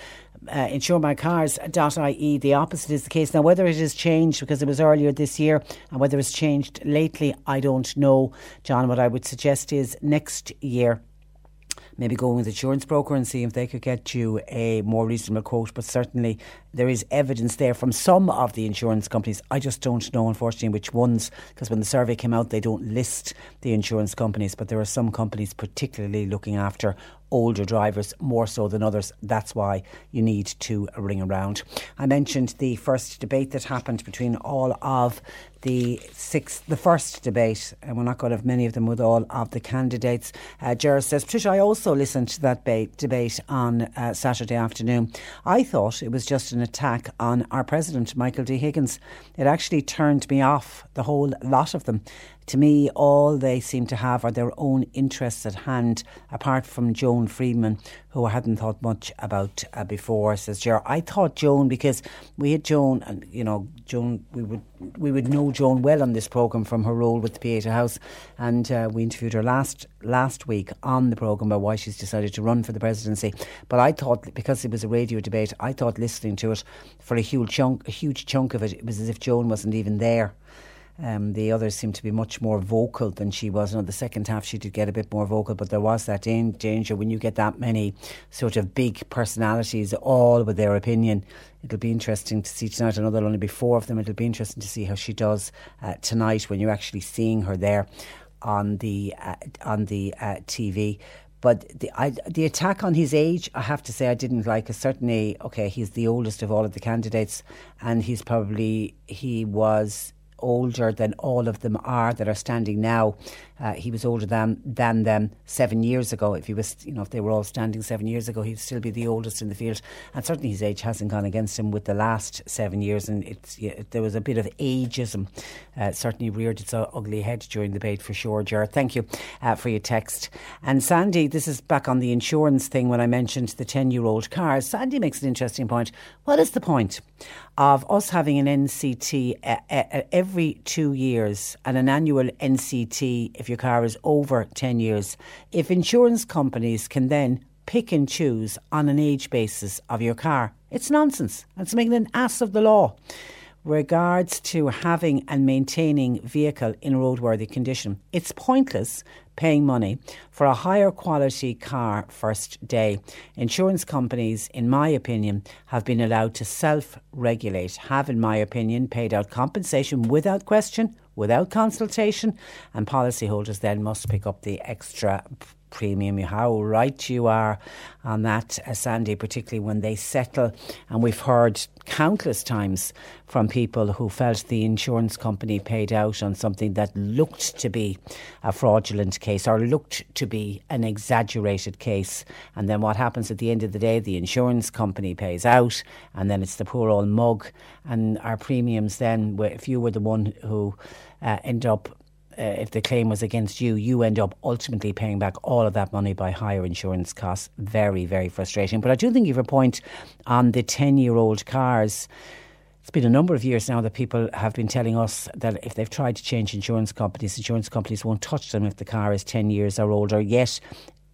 uh, insuremycars.ie, the opposite is the case. Now, whether it has changed because it was earlier this year and whether it's changed lately, I don't know. John, what I would suggest is next year maybe going with the insurance broker and see if they could get you a more reasonable quote. But certainly there is evidence there from some of the insurance companies. I just don't know, unfortunately, which ones, because when the survey came out, they don't list the insurance companies. But there are some companies particularly looking after older drivers more so than others. That's why you need to ring around. I mentioned the first debate that happened between all of the six, the first debate, and we're not going to have many of them with all of the candidates. Uh, Gerard says, Patricia, I also listened to that ba- debate on uh, Saturday afternoon. I thought it was just an attack on our president, Michael D. Higgins. It actually turned me off, the whole lot of them. To me, all they seem to have are their own interests at hand, apart from Joan Freeman, who I hadn't thought much about uh, before, says Ger. I thought Joan, because we had Joan, and you know, Joan, we would we would know Joan well on this programme from her role with the Pieta House, and uh, we interviewed her last last week on the programme about why she's decided to run for the presidency. But I thought, because it was a radio debate, I thought listening to it for a huge chunk, a huge chunk of it, it was as if Joan wasn't even there. Um, the others seemed to be much more vocal than she was. And the second half, she did get a bit more vocal, but there was that dan- danger when you get that many sort of big personalities, all with their opinion. It'll be interesting to see tonight. I know there'll only be four of them. It'll be interesting to see how she does uh, tonight when you're actually seeing her there on the uh, on the uh, TV. But the I, the attack on his age, I have to say, I didn't like. It. Certainly, okay, he's the oldest of all of the candidates, and he's probably he was older than all of them are that are standing now. Uh, he was older than than them seven years ago. If he was, you know, if they were all standing seven years ago, he'd still be the oldest in the field. And certainly his age hasn't gone against him with the last seven years. And it's yeah, there was a bit of ageism. Uh, certainly reared its ugly head during the debate for sure. Jared, thank you uh, for your text. And Sandy, this is back on the insurance thing when I mentioned the ten-year-old cars. Sandy makes an interesting point. What is the point of us having an NCT uh, uh, every two years and an annual NCT if your car is over 10 years, if insurance companies can then pick and choose on an age basis of your car, it's nonsense. It's making an ass of the law. Regards to having and maintaining vehicle in roadworthy condition, it's pointless paying money for a higher quality car first day. Insurance companies, in my opinion, have been allowed to self regulate, have, in my opinion, paid out compensation without question, without consultation, and policyholders then must pick up the extra premium. How right you are on that, uh, Sandy, particularly when they settle. And we've heard countless times from people who felt the insurance company paid out on something that looked to be a fraudulent case or looked to be an exaggerated case. And then what happens at the end of the day? The insurance company pays out, and then it's the poor old mug. And our premiums then, if you were the one who uh, end up uh, if the claim was against you, you end up ultimately paying back all of that money by higher insurance costs. Very, very frustrating. But I do think you have a point on the 10 year old cars. It's been a number of years now that people have been telling us that if they've tried to change insurance companies, insurance companies won't touch them if the car is 10 years or older. Yet,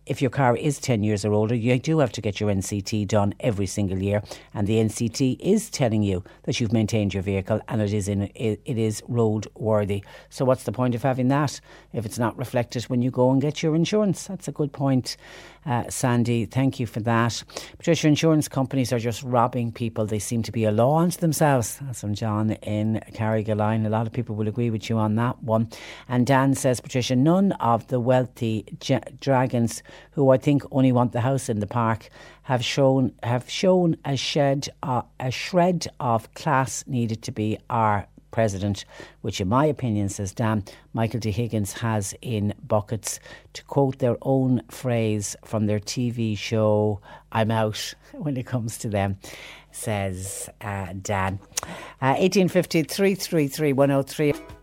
if your car is 10 years or older, you do have to get your NCT done every single year. And the NCT is telling you that you've maintained your vehicle and it is in it, it is road worthy. So what's the point of having that if it's not reflected when you go and get your insurance? That's a good point. Uh, Sandy. Thank you for that. Patricia, insurance companies are just robbing people. They seem to be a law unto themselves. That's from John in Carrigaline. A lot of people will agree with you on that one. And Dan says, Patricia, none of the wealthy dragons who I think only want the house in the park have shown have shown a shed uh, a shred of class needed to be our president, which in my opinion, says Dan, Michael D. Higgins has in buckets. To quote their own phrase from their TV show, I'm out when it comes to them, says uh, Dan. Uh, 1850 333 103.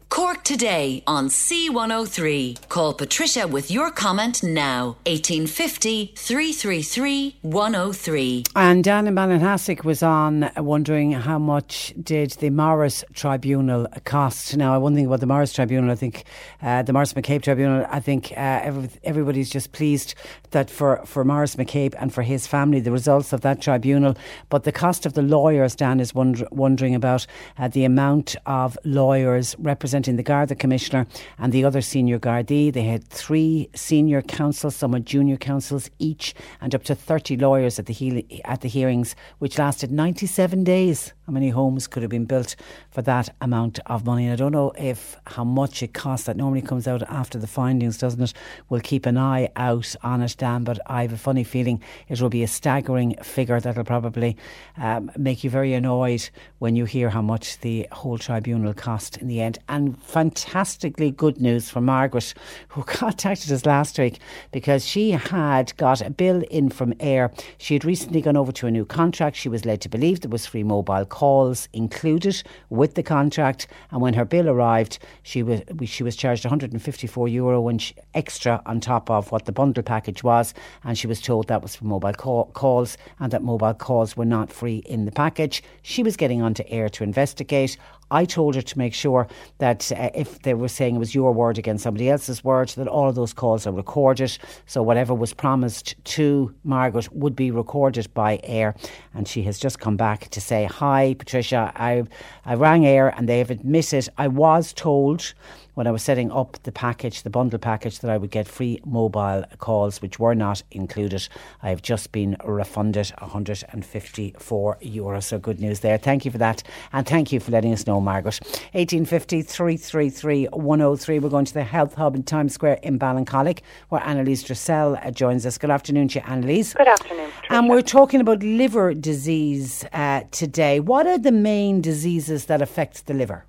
Today on C103. Call Patricia with your comment now. 1850 333 103. And Dan in Ballinhassig was on wondering how much did the Morris Tribunal cost. Now, one thing about the Morris Tribunal, I think uh, the Maurice McCabe Tribunal, I think uh, every, everybody's just pleased that for, for Maurice McCabe and for his family, the results of that tribunal. But the cost of the lawyers, Dan is wonder, wondering about uh, the amount of lawyers representing the Garda Commissioner and the other senior Gardaí. They had three senior counsels, some junior counsels each, and up to 30 lawyers at the, he- at the hearings, which lasted 97 days. How many homes could have been built for that amount of money? And I don't know if how much it costs. That normally comes out after the findings, doesn't it? We'll keep an eye out on it, Dan. But I have a funny feeling it will be a staggering figure that'll probably um, make you very annoyed when you hear how much the whole tribunal cost in the end. And fantastically good news from Margaret, who contacted us last week because she had got a bill in from Eir. She had recently gone over to a new contract. She was led to believe there was free mobile calls included with the contract. And when her bill arrived, she was she was charged 154 euro she, extra on top of what the bundle package was, and she was told that was for mobile call, calls and that mobile calls were not free in the package. She was getting onto Eir to investigate. I told her to make sure that uh, if they were saying it was your word against somebody else's word, that all of those calls are recorded. So whatever was promised to Margaret would be recorded by Eir. And she has just come back to say, Hi, Patricia. I, I rang Eir and they have admitted I was told when I was setting up the package, the bundle package, that I would get free mobile calls, which were not included. I have just been refunded 154 euros. So good news there. Thank you for that. And thank you for letting us know, Margaret. 1850 333 103. We're going to the Health Hub in Times Square in Ballincollig, where Annalise Dressel uh, joins us. Good afternoon to you, Annalise. Good afternoon. And we're talking about liver disease uh, today. What are the main diseases that affect the liver?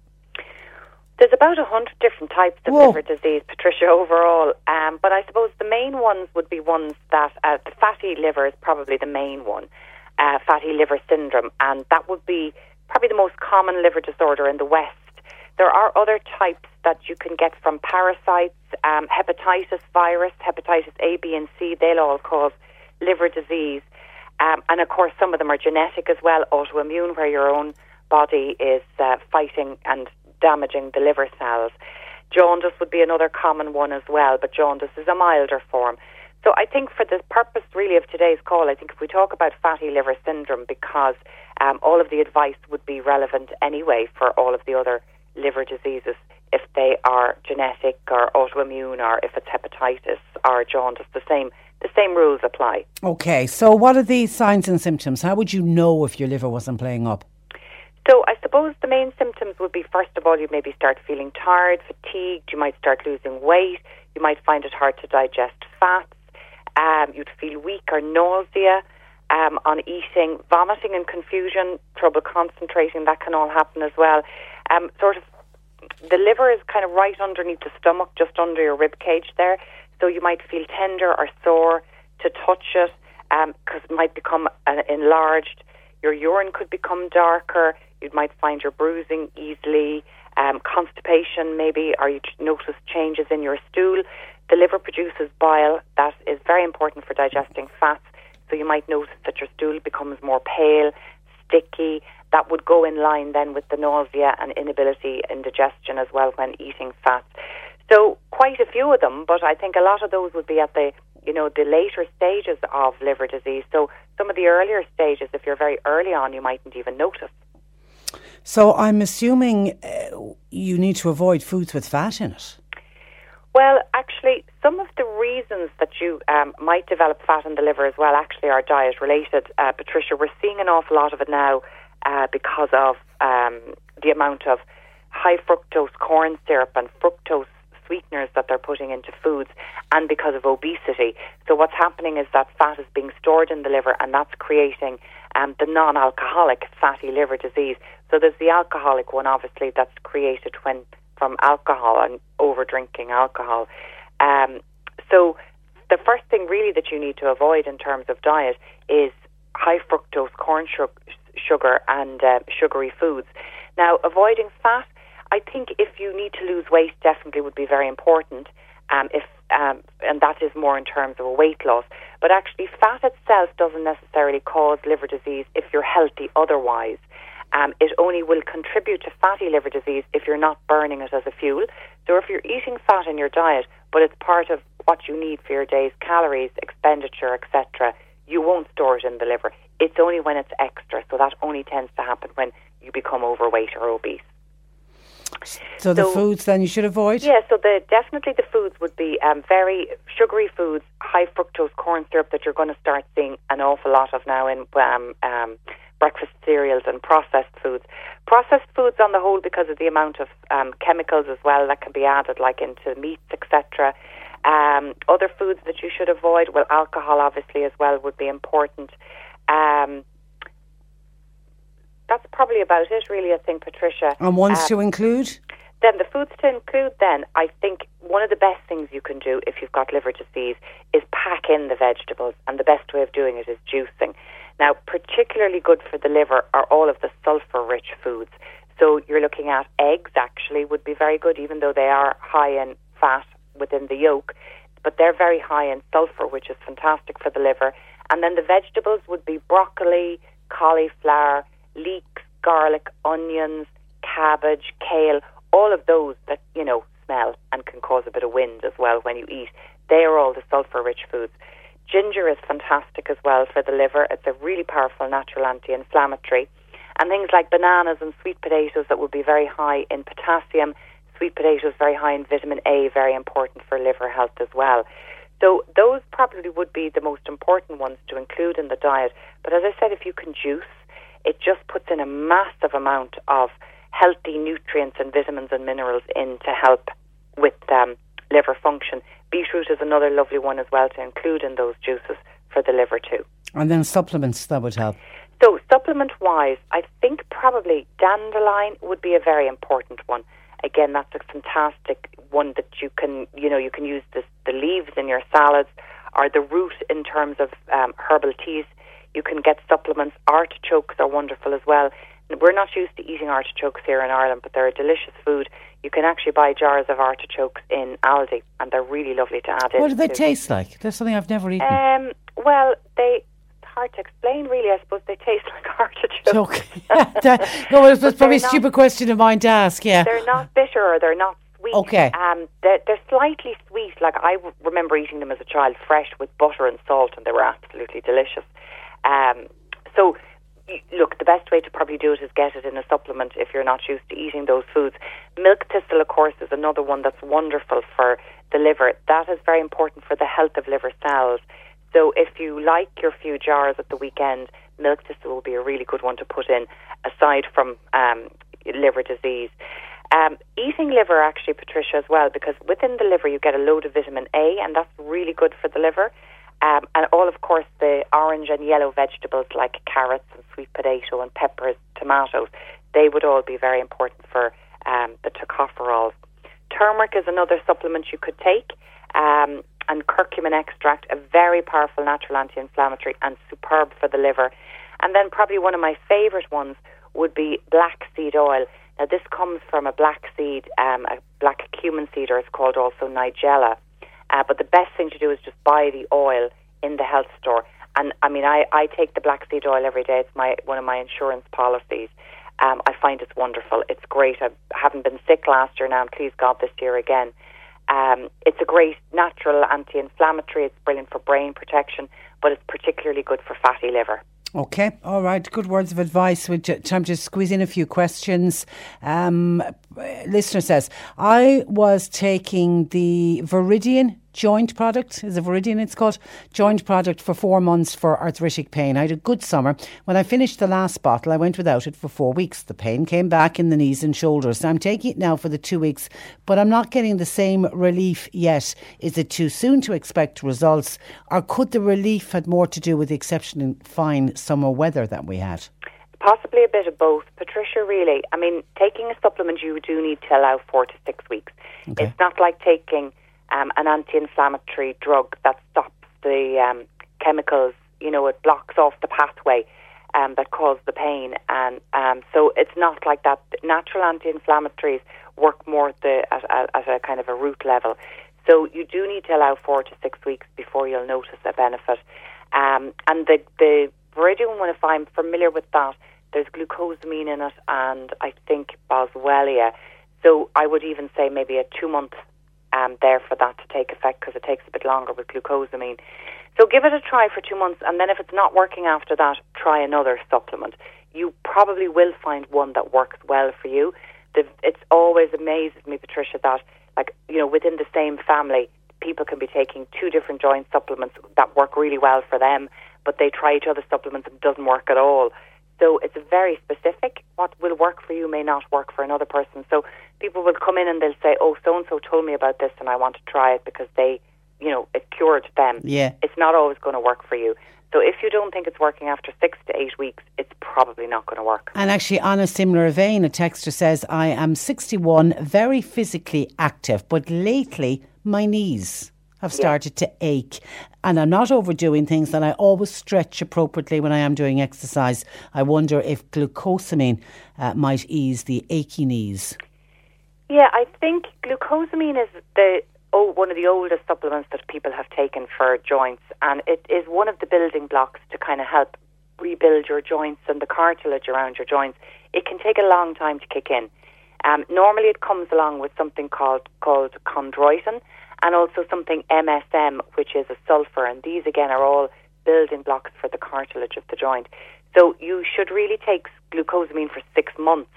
There's about a hundred different types of Whoa. liver disease, Patricia, overall. Um, but I suppose the main ones would be ones that uh, the fatty liver is probably the main one, uh, fatty liver syndrome, and that would be probably the most common liver disorder in the West. There are other types that you can get from parasites, um, hepatitis virus, hepatitis A, B, and C. They'll all cause liver disease. Um, and of course, some of them are genetic as well, autoimmune, where your own body is uh, fighting and damaging the liver cells. Jaundice would be another common one as well, but jaundice is a milder form. So I think for the purpose really of today's call, I think if we talk about fatty liver syndrome, because um, all of the advice would be relevant anyway for all of the other liver diseases, if they are genetic or autoimmune, or if it's hepatitis or jaundice, the same the same rules apply. Okay, so what are the signs and symptoms? How would you know if your liver wasn't playing up? So I suppose the main symptoms would be first of all you maybe start feeling tired, fatigued, you might start losing weight, you might find it hard to digest fats, um, you'd feel weak or nausea um, on eating, vomiting and confusion, trouble concentrating, that can all happen as well. Um, sort of the liver is kind of right underneath the stomach, just under your rib cage there. So you might feel tender or sore to touch it because it might become uh, enlarged. Your urine could become darker. You might find you're bruising easily. Um, constipation, maybe, or you notice changes in your stool. The liver produces bile that is very important for digesting fats. So you might notice that your stool becomes more pale, sticky. That would go in line then with the nausea and inability in digestion as well when eating fats. So quite a few of them, but I think a lot of those would be at the you know the later stages of liver disease. So some of the earlier stages, if you're very early on, you mightn't even notice. So I'm assuming uh, you need to avoid foods with fat in it. Well, actually, some of the reasons that you um, might develop fat in the liver as well actually are diet related. Uh, Patricia, we're seeing an awful lot of it now uh, because of um, the amount of high fructose corn syrup and fructose sweeteners that they're putting into foods and because of obesity. So what's happening is that fat is being stored in the liver and that's creating um, the non-alcoholic fatty liver disease. So there's the alcoholic one obviously that's created when from alcohol and over drinking alcohol. Um, so the first thing really that you need to avoid in terms of diet is high fructose corn su- sugar and uh, sugary foods. Now, avoiding fat, I think if you need to lose weight, definitely would be very important. Um, if um, and that is more in terms of a weight loss. But actually, fat itself doesn't necessarily cause liver disease if you're healthy otherwise. Um, it only will contribute to fatty liver disease if you're not burning it as a fuel. So if you're eating fat in your diet, but it's part of what you need for your day's calories, expenditure, etc., you won't store it in the liver. It's only when it's extra. So that only tends to happen when you become overweight or obese. So the So- foods then you should avoid? Yeah, so the definitely the foods would be um, very sugary foods, high fructose corn syrup that you're going to start seeing an awful lot of now in um, um, breakfast cereals and processed foods. Processed foods, on the whole, because of the amount of um, chemicals as well that can be added, like into meats, etc. Um, other foods that you should avoid, well, alcohol obviously as well would be important. Um, that's probably about it, really. I think, Patricia. And ones Um, to include? then the foods to include then I think one of the best things you can do if you've got liver disease is pack in the vegetables and the best way of doing it is juicing. Now particularly good for the liver are all of the sulfur rich foods. So you're looking at eggs actually would be very good even though they are high in fat within the yolk but they're very high in sulfur which is fantastic for the liver. And then the vegetables would be broccoli, cauliflower, leeks, garlic, onions, cabbage, kale, all of those that, you know, smell and can cause a bit of wind as well when you eat. They are all the sulfur rich foods. Ginger is fantastic as well for the liver. It's a really powerful natural anti inflammatory. And things like bananas and sweet potatoes that will be very high in potassium. Sweet potatoes very high in vitamin A, very important for liver health as well. So those probably would be the most important ones to include in the diet. But as I said, if you can juice, it just puts in a massive amount of healthy nutrients and vitamins and minerals in to help with um, liver function. Beetroot is another lovely one as well to include in those juices for the liver too. And then supplements, that would help. So supplement wise, I think probably dandelion would be a very important one. Again, that's a fantastic one that you can, you know, you can use the, the leaves in your salads or the root in terms of um, herbal teas. You can get supplements. Artichokes are wonderful as well. We're not used to eating artichokes here in Ireland, but they're a delicious food. You can actually buy jars of artichokes in Aldi, and they're really lovely to add in. What do they taste like? That's something I've never eaten. Um, well, they it's hard to explain really. I suppose they taste like artichokes. Okay. That- no, it's But probably a they're not- stupid question of mine to ask, yeah. They're not bitter or they're not sweet. Okay. Um, they're, they're slightly sweet. Like I w- remember eating them as a child, fresh with butter and salt, and they were absolutely delicious. Um, so, look, the best way to probably do it is get it in a supplement if you're not used to eating those foods. Milk thistle, of course, is another one that's wonderful for the liver. That is very important for the health of liver cells. So, if you like your few jars at the weekend, milk thistle will be a really good one to put in, aside from um, liver disease. Um, eating liver, actually, Patricia, as well, because within the liver you get a load of vitamin A, and that's really good for the liver. Um, and all, of course, the orange and yellow vegetables like carrots and sweet potato and peppers, tomatoes, they would all be very important for um, the tocopherols. Turmeric is another supplement you could take, um, and curcumin extract, a very powerful natural anti-inflammatory and superb for the liver. And then probably one of my favourite ones would be black seed oil. Now this comes from a black seed, um, a black cumin seed, or it's called also nigella. Uh, but the best thing to do is just buy the oil in the health store. And I mean, I, I take the black seed oil every day. It's my one of my insurance policies. Um, I find it's wonderful. It's great. I haven't been sick last year now, and please God, this year again. Um, it's a great natural anti-inflammatory. It's brilliant for brain protection, but it's particularly good for fatty liver. Okay, all right. Good words of advice. With time to squeeze in a few questions. Um, listener says, I was taking the Viridian joint product, is it Viridian it's called? Joint product for four months for arthritic pain. I had a good summer. When I finished the last bottle, I went without it for four weeks. The pain came back in the knees and shoulders. I'm taking it now for the two weeks, but I'm not getting the same relief yet. Is it too soon to expect results, or could the relief had more to do with the exceptionally fine summer weather that we had? Possibly a bit of both. Patricia, really, I mean, taking a supplement, you do need to allow four to six weeks. It's not like taking um, an anti inflammatory drug that stops the um, chemicals, you know, it blocks off the pathway um, that cause the pain. And um, so it's not like that. Natural anti inflammatories work more at, the, at, at, at a kind of a root level. So you do need to allow four to six weeks before you'll notice a benefit. Um, and the, the One, if I'm familiar with that, there's glucosamine in it and I think boswellia. So I would even say maybe a two month um, there for that to take effect because it takes a bit longer with glucosamine. So give it a try for two months, and then if it's not working after that, try another supplement. You probably will find one that works well for you. It's always amazes me, Patricia, that like you know within the same family, people can be taking two different joint supplements that work really well for them, but they try each other's supplements and it doesn't work at all. So it's very specific. What will work for you may not work for another person. So people will come in and they'll say, "Oh, so and so told me about this, and I want to try it because they, you know, it cured them." Yeah. It's not always going to work for you. So if you don't think it's working after six to eight weeks, it's probably not going to work. And actually, on a similar vein, a texter says, I am 61, very physically active, but lately my knees have started to ache. And I'm not overdoing things, and I always stretch appropriately when I am doing exercise. I wonder if glucosamine uh, might ease the achy knees. Yeah, I think glucosamine is the oh, one of the oldest supplements that people have taken for joints, and it is one of the building blocks to kind of help rebuild your joints and the cartilage around your joints. It can take a long time to kick in. Um, normally, it comes along with something called called chondroitin, and also something MSM, which is a sulfur, and these again are all building blocks for the cartilage of the joint. So you should really take glucosamine for six months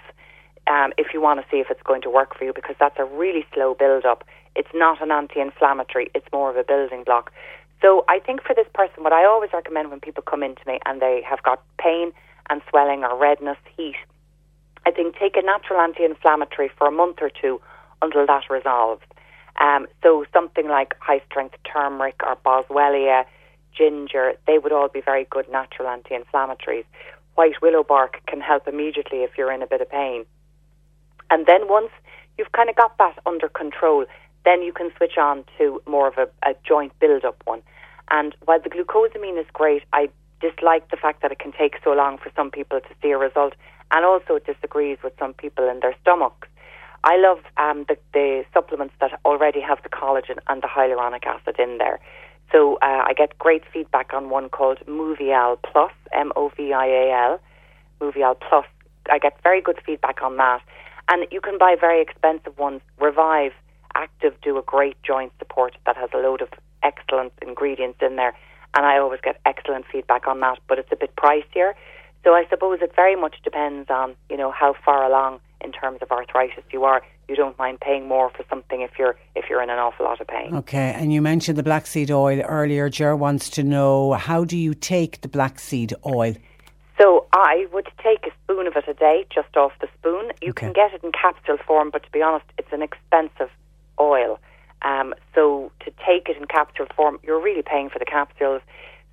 um, if you want to see if it's going to work for you, because that's a really slow build up. It's not an anti inflammatory, it's more of a building block. So I think for this person, what I always recommend when people come into me and they have got pain and swelling or redness, heat, I think take a natural anti inflammatory for a month or two until that resolves. Um, so something like high strength turmeric or boswellia, ginger, they would all be very good natural anti inflammatories. White willow bark can help immediately if you're in a bit of pain. And then once you've kind of got that under control, then you can switch on to more of a, a joint build up one. And while the glucosamine is great, I dislike the fact that it can take so long for some people to see a result, and also it disagrees with some people in their stomachs. I love um, the, the supplements that already have the collagen and the hyaluronic acid in there. So uh, I get great feedback on one called Movial Plus, M O V I A L, Movial Plus. I get very good feedback on that. And you can buy very expensive ones. Revive Active do a great joint support that has a load of excellent ingredients in there. And I always get excellent feedback on that, but it's a bit pricier. So I suppose it very much depends on, you know, how far along in terms of arthritis you are. You don't mind paying more for something if you're if you're in an awful lot of pain. Okay, and you mentioned the black seed oil earlier. Jer wants to know how do you take the black seed oil? So I would take a spoon of it a day, just off the spoon. You can get it in capsule form, but to be honest, it's an expensive oil. Um, so to take it in capsule form, you're really paying for the capsules.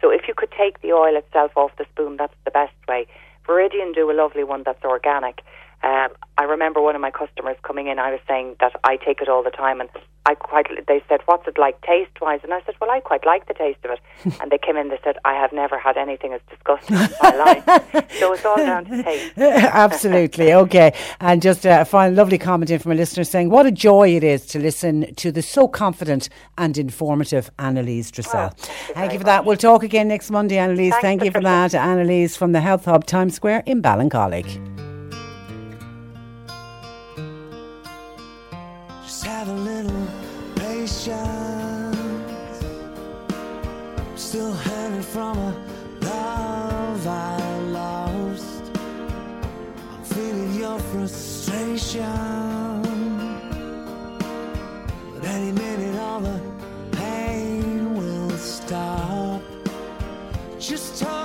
So if you could take the oil itself off the spoon, that's the best way. Viridian do a lovely one that's organic. Um, I remember one of my customers coming in. I was saying that I take it all the time, and I quite. They said, "What's it like taste wise?" And I said, "Well, I quite like the taste of it." and they came in. They said, "I have never had anything as disgusting in my life." So it's all down to taste. Absolutely. Okay. And just a final lovely comment in from a listener saying, What a joy it is to listen to the so confident and informative Annalise Dressel. thank you for that. We'll talk again next Monday, Annalise. Thanks, Thank you for that. Annalise from the Health Hub Times Square in Ballincollig. Have a little patience. Still hanging from a love I lost. I'm feeling your frustration. But any minute, all the pain will stop. Just hold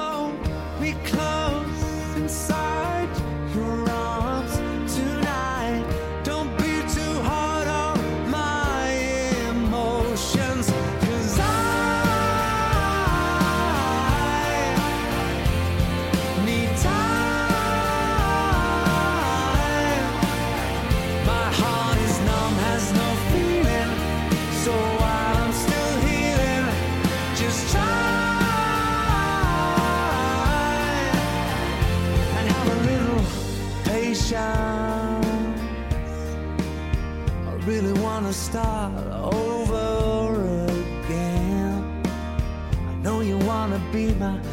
be my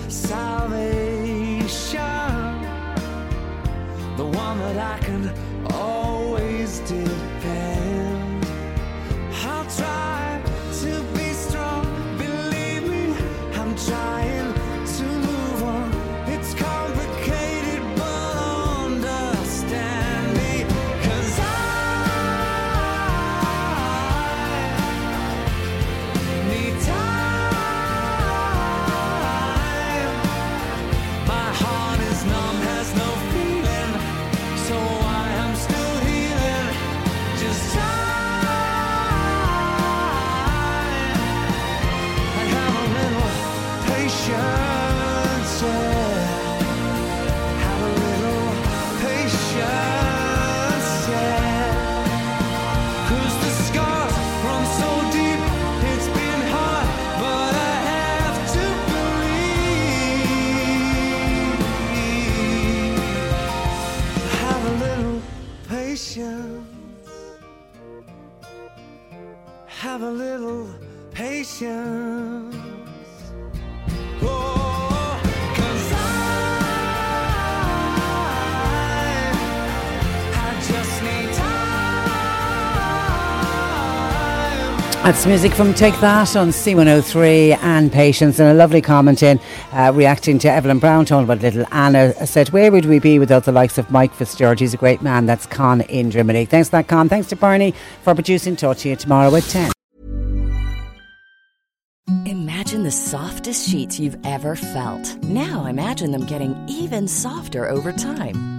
That's music from Take That on C103 and Patience. And a lovely comment in uh, reacting to Evelyn Brown talking about little Anna said, Where would we be without the likes of Mike Fitzgerald? He's a great man. That's Con in Germany. Thanks for that, Con. Thanks to Bernie for producing. Talk to you tomorrow at 10. Imagine the softest sheets you've ever felt. Now imagine them getting even softer over time.